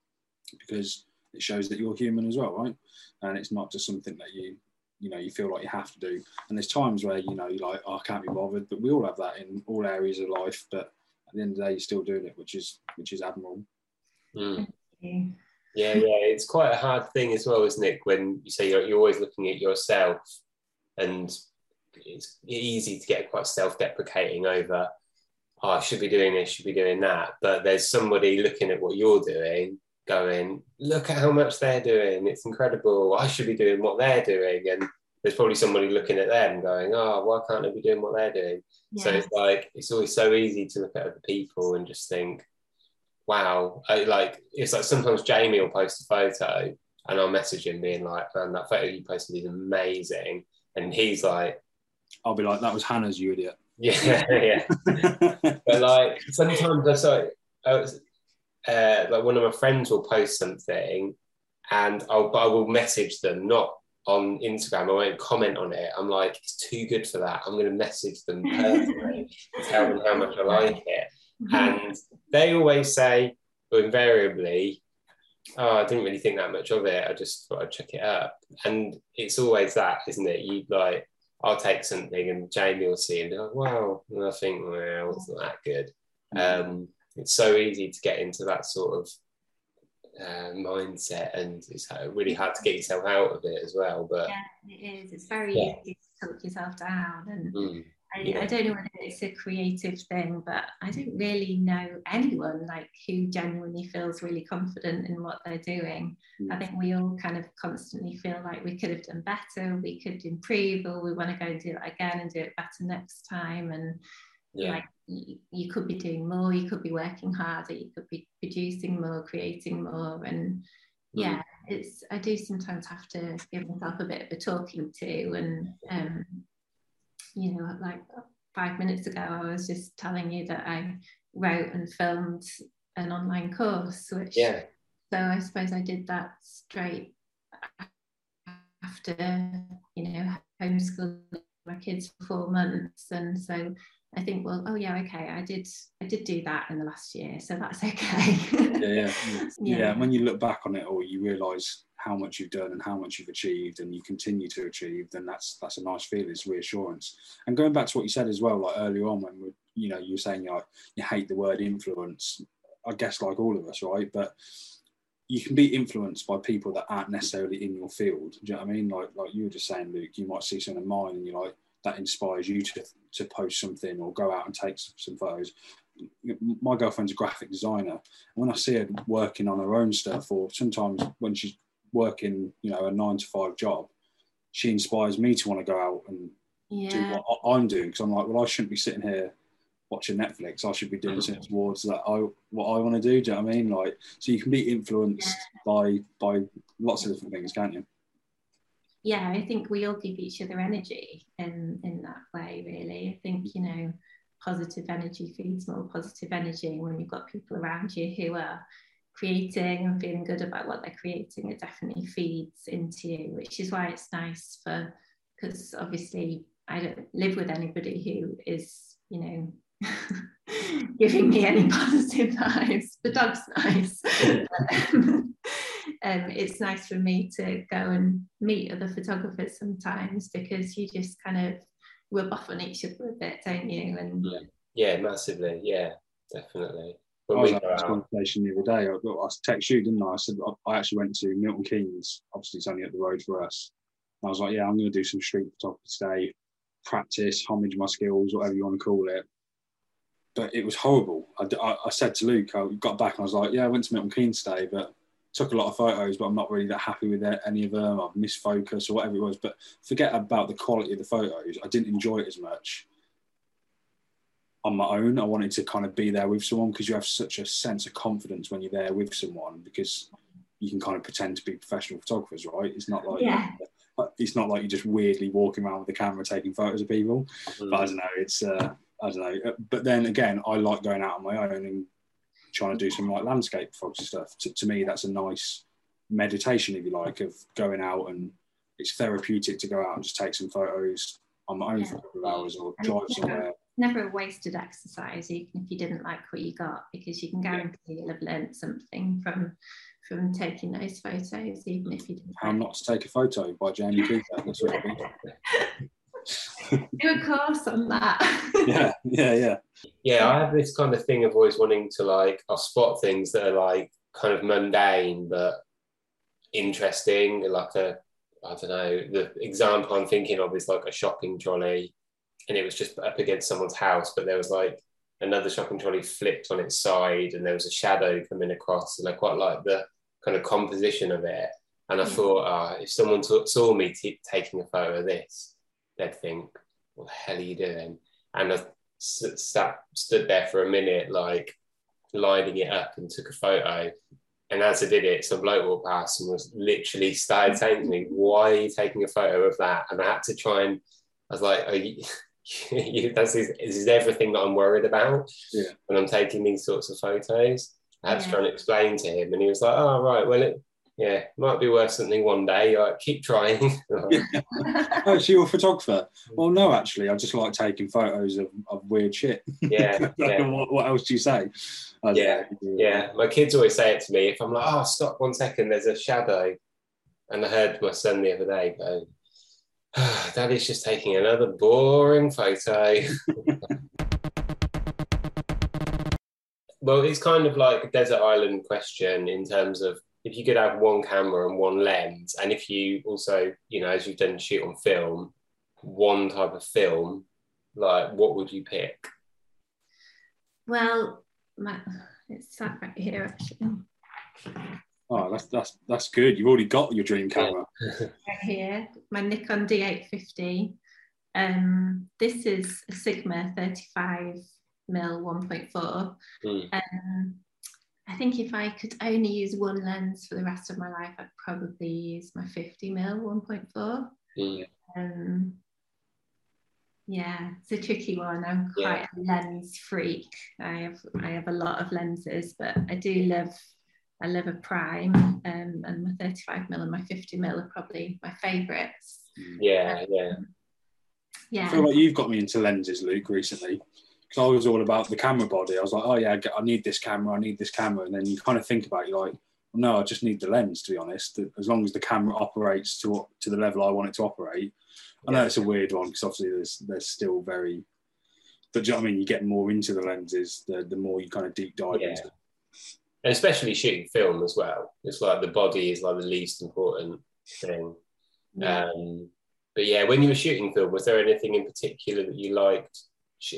Because it shows that you're human as well, right? And it's not just something that you you know you feel like you have to do and there's times where you know you're like oh, i can't be bothered but we all have that in all areas of life but at the end of the day you're still doing it which is which is admirable mm. yeah yeah it's quite a hard thing as well isn't it when you say you're, you're always looking at yourself and it's easy to get quite self-deprecating over oh, i should be doing this should be doing that but there's somebody looking at what you're doing going, look at how much they're doing. It's incredible. I should be doing what they're doing. And there's probably somebody looking at them going, oh, why can't I be doing what they're doing? Yeah. So it's like, it's always so easy to look at other people and just think, wow. I, like, it's like sometimes Jamie will post a photo and I'll message him being like, man, that photo you posted is amazing. And he's like, I'll be like, that was Hannah's, you idiot. Yeah, yeah. but like, sometimes I saw, uh, like one of my friends will post something and I'll, I will message them, not on Instagram. I won't comment on it. I'm like, it's too good for that. I'm going to message them personally tell them how much I like it. And they always say, or invariably, oh, I didn't really think that much of it. I just thought I'd check it up. And it's always that, isn't it? You like, I'll take something and Jamie will see and be like, wow. And I think, well, it's not that good. Um, it's so easy to get into that sort of uh, mindset and it's really hard to get yourself out of it as well but yeah it is it's very yeah. easy to talk yourself down and mm, I, yeah. I, don't know whether it's a creative thing but i don't really know anyone like who genuinely feels really confident in what they're doing mm. i think we all kind of constantly feel like we could have done better we could improve or we want to go and do it again and do it better next time and yeah. like you, you, could be doing more you could be working harder you could be producing more creating more and mm-hmm. yeah it's i do sometimes have to give myself a bit of a talking to and um you know like five minutes ago i was just telling you that i wrote and filmed an online course which yeah. so i suppose i did that straight after you know homeschooling my kids for four months. And so I think, well, oh yeah, okay, I did, I did do that in the last year, so that's okay. yeah, yeah, yeah, yeah. And when you look back on it, or you realise how much you've done and how much you've achieved, and you continue to achieve, then that's that's a nice feeling. It's reassurance. And going back to what you said as well, like earlier on, when we, you know, you were saying like you hate the word influence. I guess like all of us, right? But you can be influenced by people that aren't necessarily in your field. Do you know what I mean? Like like you were just saying, Luke, you might see someone of mine and you're like, that inspires you to, to post something or go out and take some, some photos. My girlfriend's a graphic designer. When I see her working on her own stuff, or sometimes when she's working, you know, a nine to five job, she inspires me to want to go out and yeah. do what I'm doing. Because I'm like, well, I shouldn't be sitting here watching Netflix. I should be doing something towards that. I what I want to do. Do you know what I mean? Like, so you can be influenced yeah. by by lots of different things, can't you? Yeah, I think we all give each other energy in in that way. Really, I think you know, positive energy feeds more positive energy. When you've got people around you who are creating and feeling good about what they're creating, it definitely feeds into you. Which is why it's nice for because obviously I don't live with anybody who is you know giving me any positive vibes. The dog's nice. Um, um, it's nice for me to go and meet other photographers sometimes because you just kind of rub off on each other a bit, don't you? And yeah, yeah massively. Yeah, definitely. When I was having this conversation the other day. I, I text you, didn't I? I said I actually went to Milton Keynes. Obviously, it's only up the road for us. And I was like, yeah, I'm going to do some street photography today practice, homage my skills, whatever you want to call it. But it was horrible. I, I, I said to Luke, I got back and I was like, yeah, I went to Milton Keynes today, but took a lot of photos, but I'm not really that happy with any of them. I've missed focus or whatever it was. But forget about the quality of the photos. I didn't enjoy it as much on my own. I wanted to kind of be there with someone because you have such a sense of confidence when you're there with someone because you can kind of pretend to be professional photographers, right? It's not like Yeah. it's not like you're just weirdly walking around with a camera taking photos of people. Mm. But I don't know. It's uh, I don't know. But then again, I like going out on my own and trying to do some like landscape photography stuff. To, to me, that's a nice meditation, if you like, of going out and it's therapeutic to go out and just take some photos on my own for a couple of hours or drive somewhere. Never a wasted exercise, even if you didn't like what you got, because you can Yeah. guarantee you'll have learnt something from from taking those photos, even if you didn't. How not to take a photo by Jamie Cooper. That's what I think. do a course on that. Yeah, yeah, yeah. Yeah, I have this kind of thing of always wanting to like, I'll spot things that are like kind of mundane but interesting. Like a, I don't know, the example I'm thinking of is like a shopping trolley and it was just up against someone's house, but there was like another shopping trolley flipped on its side and there was a shadow coming across. And I quite like the kind of composition of it. And I Yeah. thought, ah, if someone t- saw me t- taking a photo of this, they'd think, what the hell are you doing? And I sat, stood there for a minute, like lining it up and took a photo. And as I did it, some bloke walked past and was literally started saying to me, Why are you taking a photo of that? And I had to try and, I was like, are you, you, this, is, this is everything that I'm worried about Yeah. when I'm taking these sorts of photos. I had to try and explain to him, and he was like, Oh, right, well, it, yeah, might be worth something one day. Like, keep trying. Oh, so you're a photographer? Well, no, actually, I just like taking photos of, of weird shit. yeah, yeah. what, what else do you say? Yeah. Yeah, my kids always say it to me if I'm like, oh, stop one second, there's a shadow. And I heard my son the other day go, ah, oh, Daddy's just taking another boring photo. well, it's kind of like a desert island question in terms of if you could have one camera and one lens, and if you also, you know, as you've done shoot on film, one type of film, like what would you pick? well, my, it's sat right here actually. Oh, that's that's that's good. You've already got your dream camera. right here, my Nikon D850. Um, this is a Sigma 35 mil 1.4. Mm. Um, I think if I could only use one lens for the rest of my life, I'd probably use my 50 mil 1.4. Mm. Um, yeah, it's a tricky one. I'm quite a lens freak. I have I have a lot of lenses, but I do love I love a prime, um, and my 35 mil and my 50 mil are probably my favourites. Yeah, yeah. I Yeah, feel like you've got me into lenses, Luke, recently. Because I was all about the camera body. I was like, oh yeah, I need this camera, I need this camera, and then you kind of think about it, you're like, no, I just need the lens. To be honest, as long as the camera operates to to the level I want it to operate. I know Yeah. it's a weird one because obviously there's there's still very, but you know what I mean? You get more into the lenses, the the more you kind of deep dive Yeah. into. and especially shooting film as well. It's like the body is like the least important thing. yeah. Um, but yeah, when you were shooting film, was there anything in particular that you liked,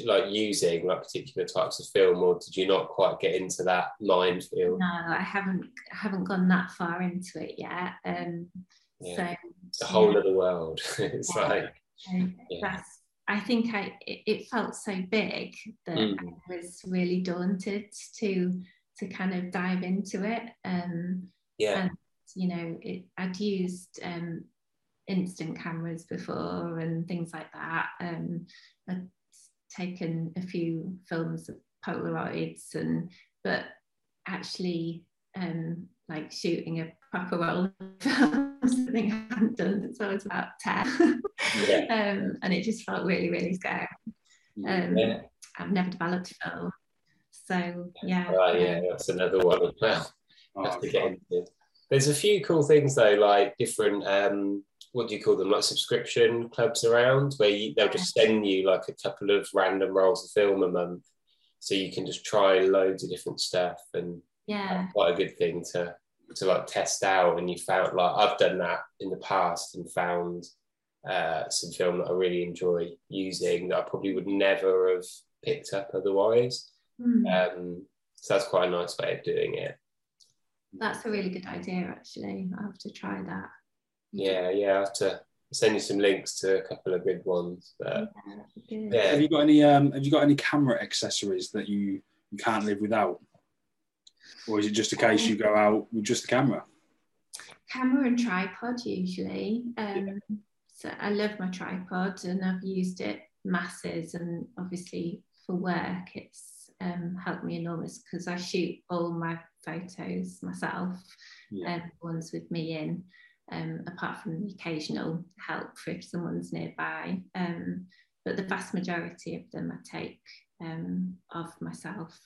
like using, like particular types of film, or did you not quite get into that minefield? no, I haven't I haven't gone that far into it yet. Um, Yeah. so the whole yeah. the world. it's Yeah. like, Yeah. that's I think I it, it felt so big that Mm. I was really daunted to to kind of dive into it. Um, yeah, and you know, it, I'd used um, instant cameras before and things like that. Um, I'd taken a few films of Polaroids and but actually um, like shooting a proper roll of film something I hadn't done since I was about 10 Yeah. um, and it just felt really really scary um, yeah. I've never developed a film so yeah Right, yeah, that's another one as well. Oh, have to get. There's a few cool things though, like different um, what do you call them, like subscription clubs around where you, they'll just send you like a couple of random rolls of film a month, so you can just try loads of different stuff, and yeah quite a good thing to to like test out. And you found like I've done that in the past and found uh, some film that I really enjoy using that I probably would never have picked up otherwise. Mm. Um, so that's quite a nice way of doing it. That's a really good idea, actually. I have to try that. Yeah, yeah, I have to send you some links to a couple of good ones. But, yeah, yeah. Have you got any? Um, have you got any camera accessories that you you can't live without, or is it just a case you go out with just the camera? Camera and tripod usually. Um, yeah. So I love my tripod, and I've used it masses, and obviously for work, it's um, helped me enormous because I shoot all my photos myself, yeah. um, ones with me in um, apart from the occasional help for if someone's nearby. Um, but the vast majority of them I take um, of myself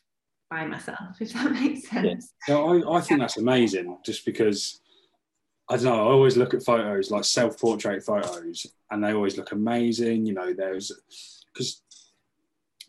by myself, if that makes sense. Yeah. I, I think that's amazing just because I don't know, I always look at photos like self portrait photos and they always look amazing. You know, there's because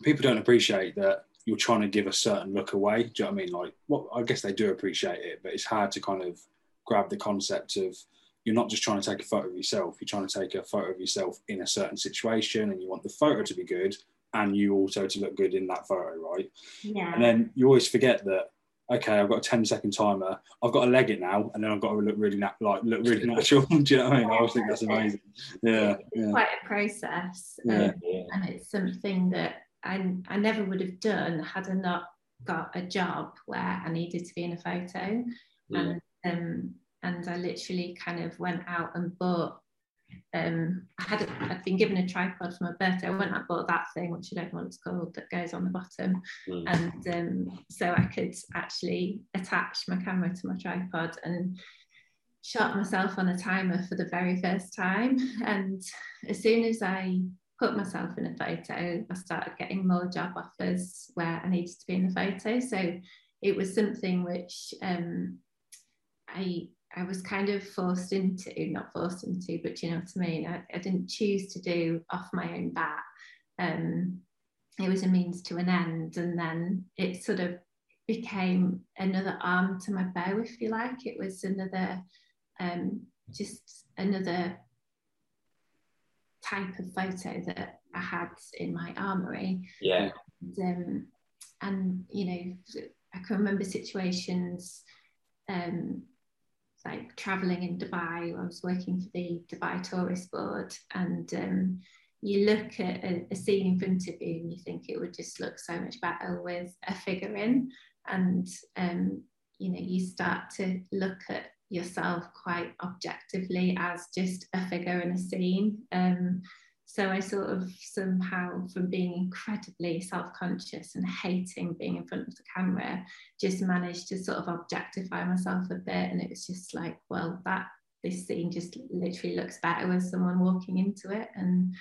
people don't appreciate that you're trying to give a certain look away. Do you know what I mean? Like, well, I guess they do appreciate it, but it's hard to kind of grab the concept of you're not just trying to take a photo of yourself, you're trying to take a photo of yourself in a certain situation and you want the photo to be good and you also to look good in that photo, right? Yeah. And then you always forget that, okay, I've got a 10 second timer, I've got to leg it now, and then I've got to look really na- like look really natural. Do you know what I mean? I always think that's amazing. Yeah. It's yeah. quite a process. Yeah. Um, and it's something that I, I never would have done had I not got a job where I needed to be in a photo. Yeah. And um, and I literally kind of went out and bought. Um, I had a, I'd been given a tripod for my birthday. I went and bought that thing, which I don't know what it's called, that goes on the bottom, mm. and um, so I could actually attach my camera to my tripod and shot myself on a timer for the very first time. And as soon as I put myself in a photo, I started getting more job offers where I needed to be in the photo. So it was something which um, I I was kind of forced into, not forced into, but you know what I mean? I, I didn't choose to do off my own bat. Um, it was a means to an end. And then it sort of became another arm to my bow, if you like. It was another, um, just another type of photo that I had in my armory. Yeah. And, um, and you know, I can remember situations um, like traveling in Dubai. I was working for the Dubai Tourist Board, and um, you look at a, a, scene in front of you and you think it would just look so much better with a figure in, and um, you know you start to look at yourself quite objectively as just a figure in a scene. Um, so I sort of somehow, from being incredibly self conscious and hating being in front of the camera, just managed to sort of objectify myself a bit. And it was just like, well, that this scene just literally looks better with someone walking into it. And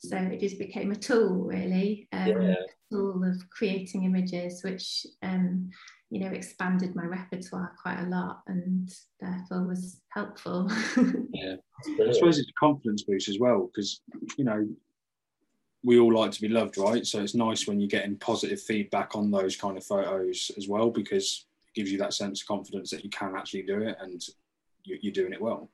so it just became a tool, really, um, yeah. A tool of creating images, which um, you know expanded my repertoire quite a lot and therefore was helpful. Yeah i suppose it's a confidence boost as well because you know we all like to be loved right? So it's nice when you're getting positive feedback on those kind of photos as well because it gives you that sense of confidence that you can actually do it and you're doing it well.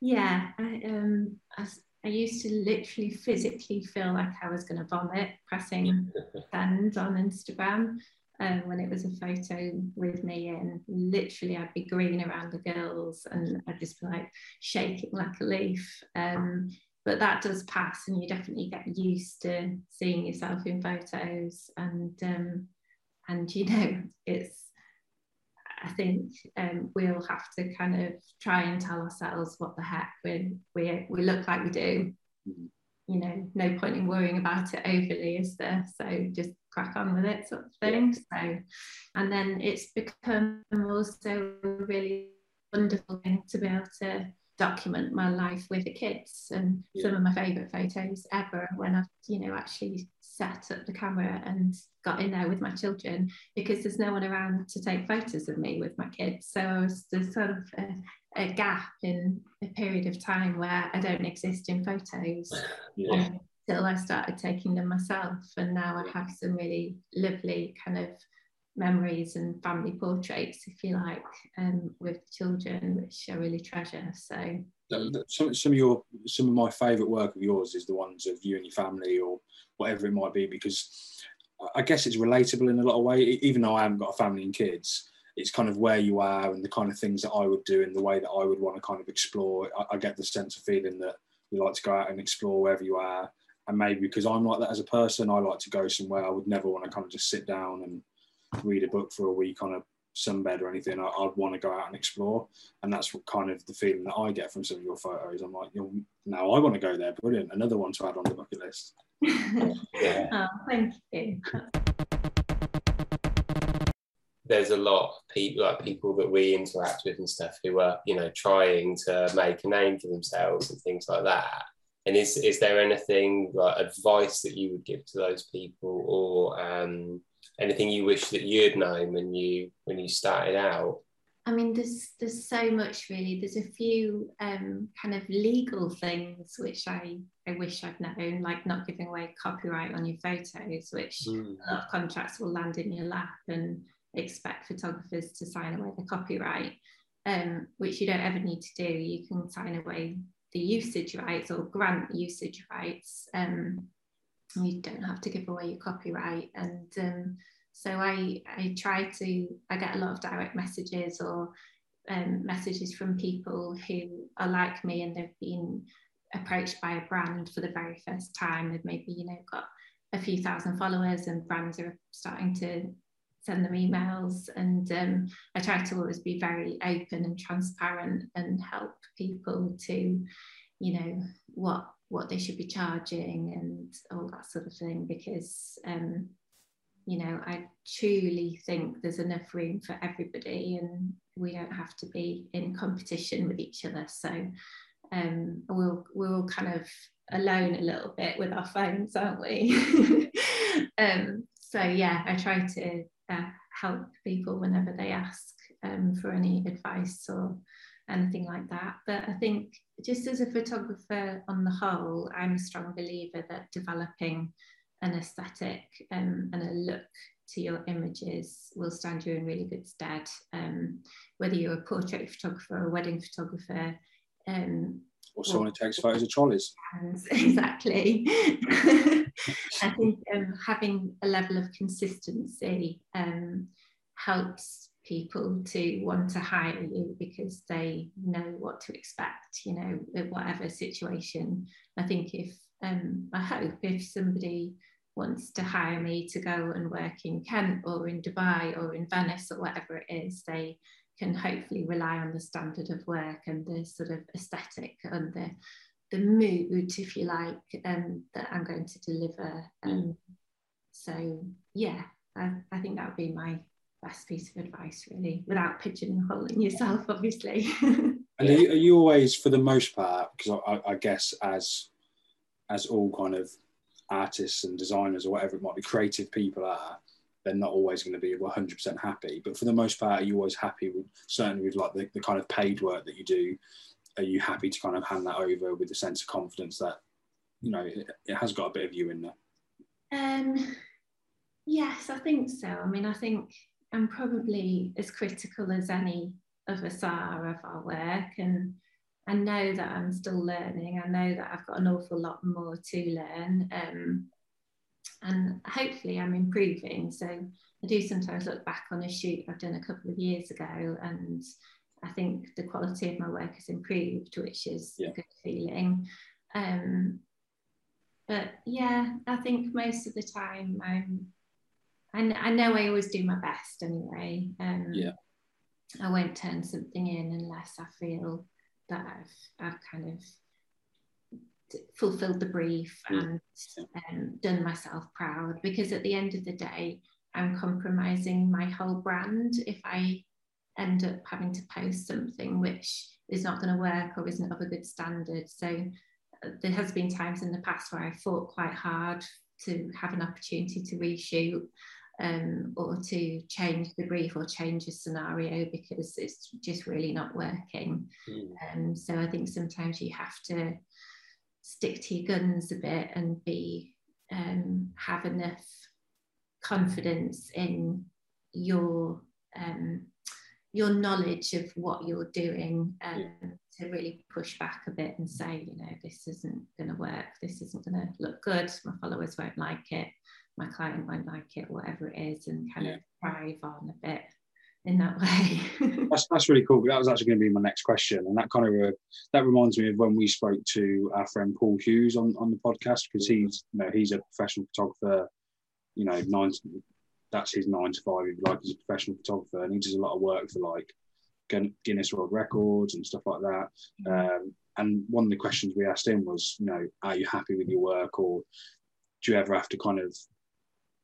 Yeah I, um, I, I used to literally physically feel like I was going to vomit pressing send on Instagram um, when it was a photo with me and literally I'd be green around the girls and I'd just be like shaking like a leaf. Um, but that does pass and you definitely get used to seeing yourself in photos and um, and you know it's I think um, we'll have to kind of try and tell ourselves what the heck we we, we look like we do. Mm-hmm you know, no point in worrying about it overly, is there? So just crack on with it, sort of thing. So, and then it's become also really wonderful thing to be able to document my life with the kids and yeah. some of my favourite photos ever when I've, you know, actually set up the camera and got in there with my children because there's no one around to take photos of me with my kids. So there's sort of a, a gap in a period of time where I don't exist in photos yeah. until I started taking them myself. And now I have some really lovely kind of memories and family portraits, if you like, um, with children, which I really treasure. So Um, some, some of your some of my favourite work of yours is the ones of you and your family or whatever it might be because I guess it's relatable in a lot of way. Even though I haven't got a family and kids, it's kind of where you are and the kind of things that I would do and the way that I would want to kind of explore. I, I get the sense of feeling that you like to go out and explore wherever you are. And maybe because I'm like that as a person, I like to go somewhere. I would never want to kind of just sit down and read a book for a week on a sunbed or anything. I, would want to go out and explore, and that's what kind of the feeling that I get from some of your photos. I'm like, you know, now I want to go there. Brilliant, another one to add on the bucket list. yeah. oh, thank you. There's a lot of people like people that we interact with and stuff who are, you know, trying to make a name for themselves and things like that. And is is there anything like advice that you would give to those people, or um, anything you wish that you'd known when you when you started out? I mean, there's there's so much really. There's a few um, kind of legal things which I, I wish I'd known, like not giving away copyright on your photos, which mm. a lot of contracts will land in your lap and expect photographers to sign away the copyright, um, which you don't ever need to do. You can sign away the usage rights or grant usage rights. Um, you don't have to give away your copyright. And um, so I, I try to I get a lot of direct messages or um, messages from people who are like me and they've been approached by a brand for the very first time. They've maybe you know got a few thousand followers and brands are starting to send them emails. And um, I try to always be very open and transparent and help people to you know what what they should be charging and all that sort of thing because um, you know I truly think there's enough room for everybody and we don't have to be in competition with each other. So um, we'll, we're all kind of alone a little bit with our phones aren't we? Um, so yeah I try to uh, help people whenever they ask um, for any advice or anything like that. But I think just as a photographer on the whole, I'm a strong believer that developing an aesthetic um, and a look to your images will stand you in really good stead. Um, whether you're a portrait photographer or a wedding photographer, um, or someone who takes photos of trolleys. Exactly. I think um, having a level of consistency um, helps people to want to hire you because they know what to expect, you know, whatever situation. I think if, um, I hope if somebody wants to hire me to go and work in Kent or in Dubai or in Venice or whatever it is, they can hopefully rely on the standard of work and the sort of aesthetic and the the mood, if you like, um, that I'm going to deliver. Um, so yeah, I, I think that would be my best piece of advice, really, without pigeonholing yourself, obviously. and are you, are you, always, for the most part, because I, I, guess as as all kind of artists and designers or whatever it might be, creative people are, they're not always going to be 100% happy. But for the most part, are you always happy with certainly with like the, the kind of paid work that you do? Are you happy to kind of hand that over with a sense of confidence that you know it, it has got a bit of you in there? Um, yes, I think so. I mean, I think I'm probably as critical as any of us are of our work and I know that I'm still learning. I know that I've got an awful lot more to learn. Um, and hopefully I'm improving. So I do sometimes look back on a shoot I've done a couple of years ago and I think the quality of my work has improved, which is yeah. a good feeling. Um, but yeah, I think most of the time I'm and I know I always do my best anyway. Um, yeah. I won't turn something in unless I feel that I've, I've kind of fulfilled the brief and um, done myself proud. Because at the end of the day, I'm compromising my whole brand if I end up having to post something which is not going to work or isn't of a good standard. So uh, there has been times in the past where I fought quite hard to have an opportunity to reshoot um, or to change the brief or change a scenario because it's just really not working. Mm. Um, so I think sometimes you have to stick to your guns a bit and be um, have enough confidence in your um, your knowledge of what you're doing um, to really push back a bit and say, you know, this isn't going to work. This isn't going to look good. My followers won't like it. My client won't like it, whatever it is, and kind yeah. of thrive on a bit in that way. that's that's really cool. That was actually going to be my next question, and that kind of uh, that reminds me of when we spoke to our friend Paul Hughes on on the podcast because he's you know he's a professional photographer. You know, nine that's his nine to five. If you like, he's a professional photographer, and he does a lot of work for like Guinness World Records and stuff like that. Mm-hmm. Um, and one of the questions we asked him was, you know, are you happy with your work, or do you ever have to kind of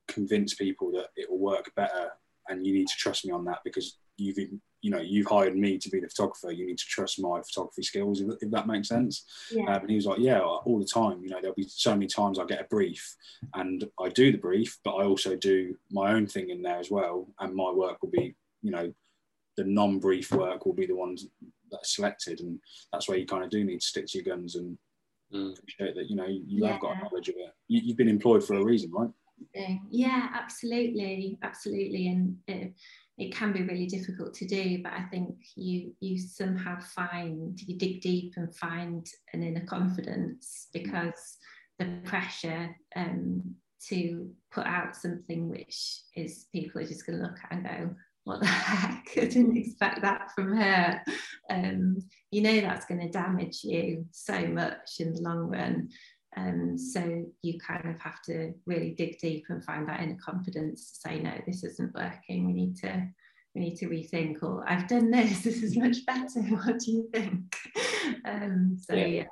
convince people that it will work better, and you need to trust me on that because you've you know you've hired me to be the photographer you need to trust my photography skills if, if that makes sense yeah. um, and he was like yeah all the time you know there'll be so many times i get a brief and i do the brief but i also do my own thing in there as well and my work will be you know the non-brief work will be the ones that are selected, and that's where you kind of do need to stick to your guns and mm. appreciate that you know you, you yeah. have got knowledge of it. You, you've been employed for a reason, right? Yeah, absolutely, absolutely, and it, it can be really difficult to do. But I think you you somehow find you dig deep and find an inner confidence because the pressure um, to put out something which is people are just going to look at and go, what the heck? I didn't expect that from her. Um, you know that's going to damage you so much in the long run. Um, so you kind of have to really dig deep and find that inner confidence to say, no, this isn't working. We need to we need to rethink. Or I've done this. This is much better. What do you think? Um, so yeah. yeah.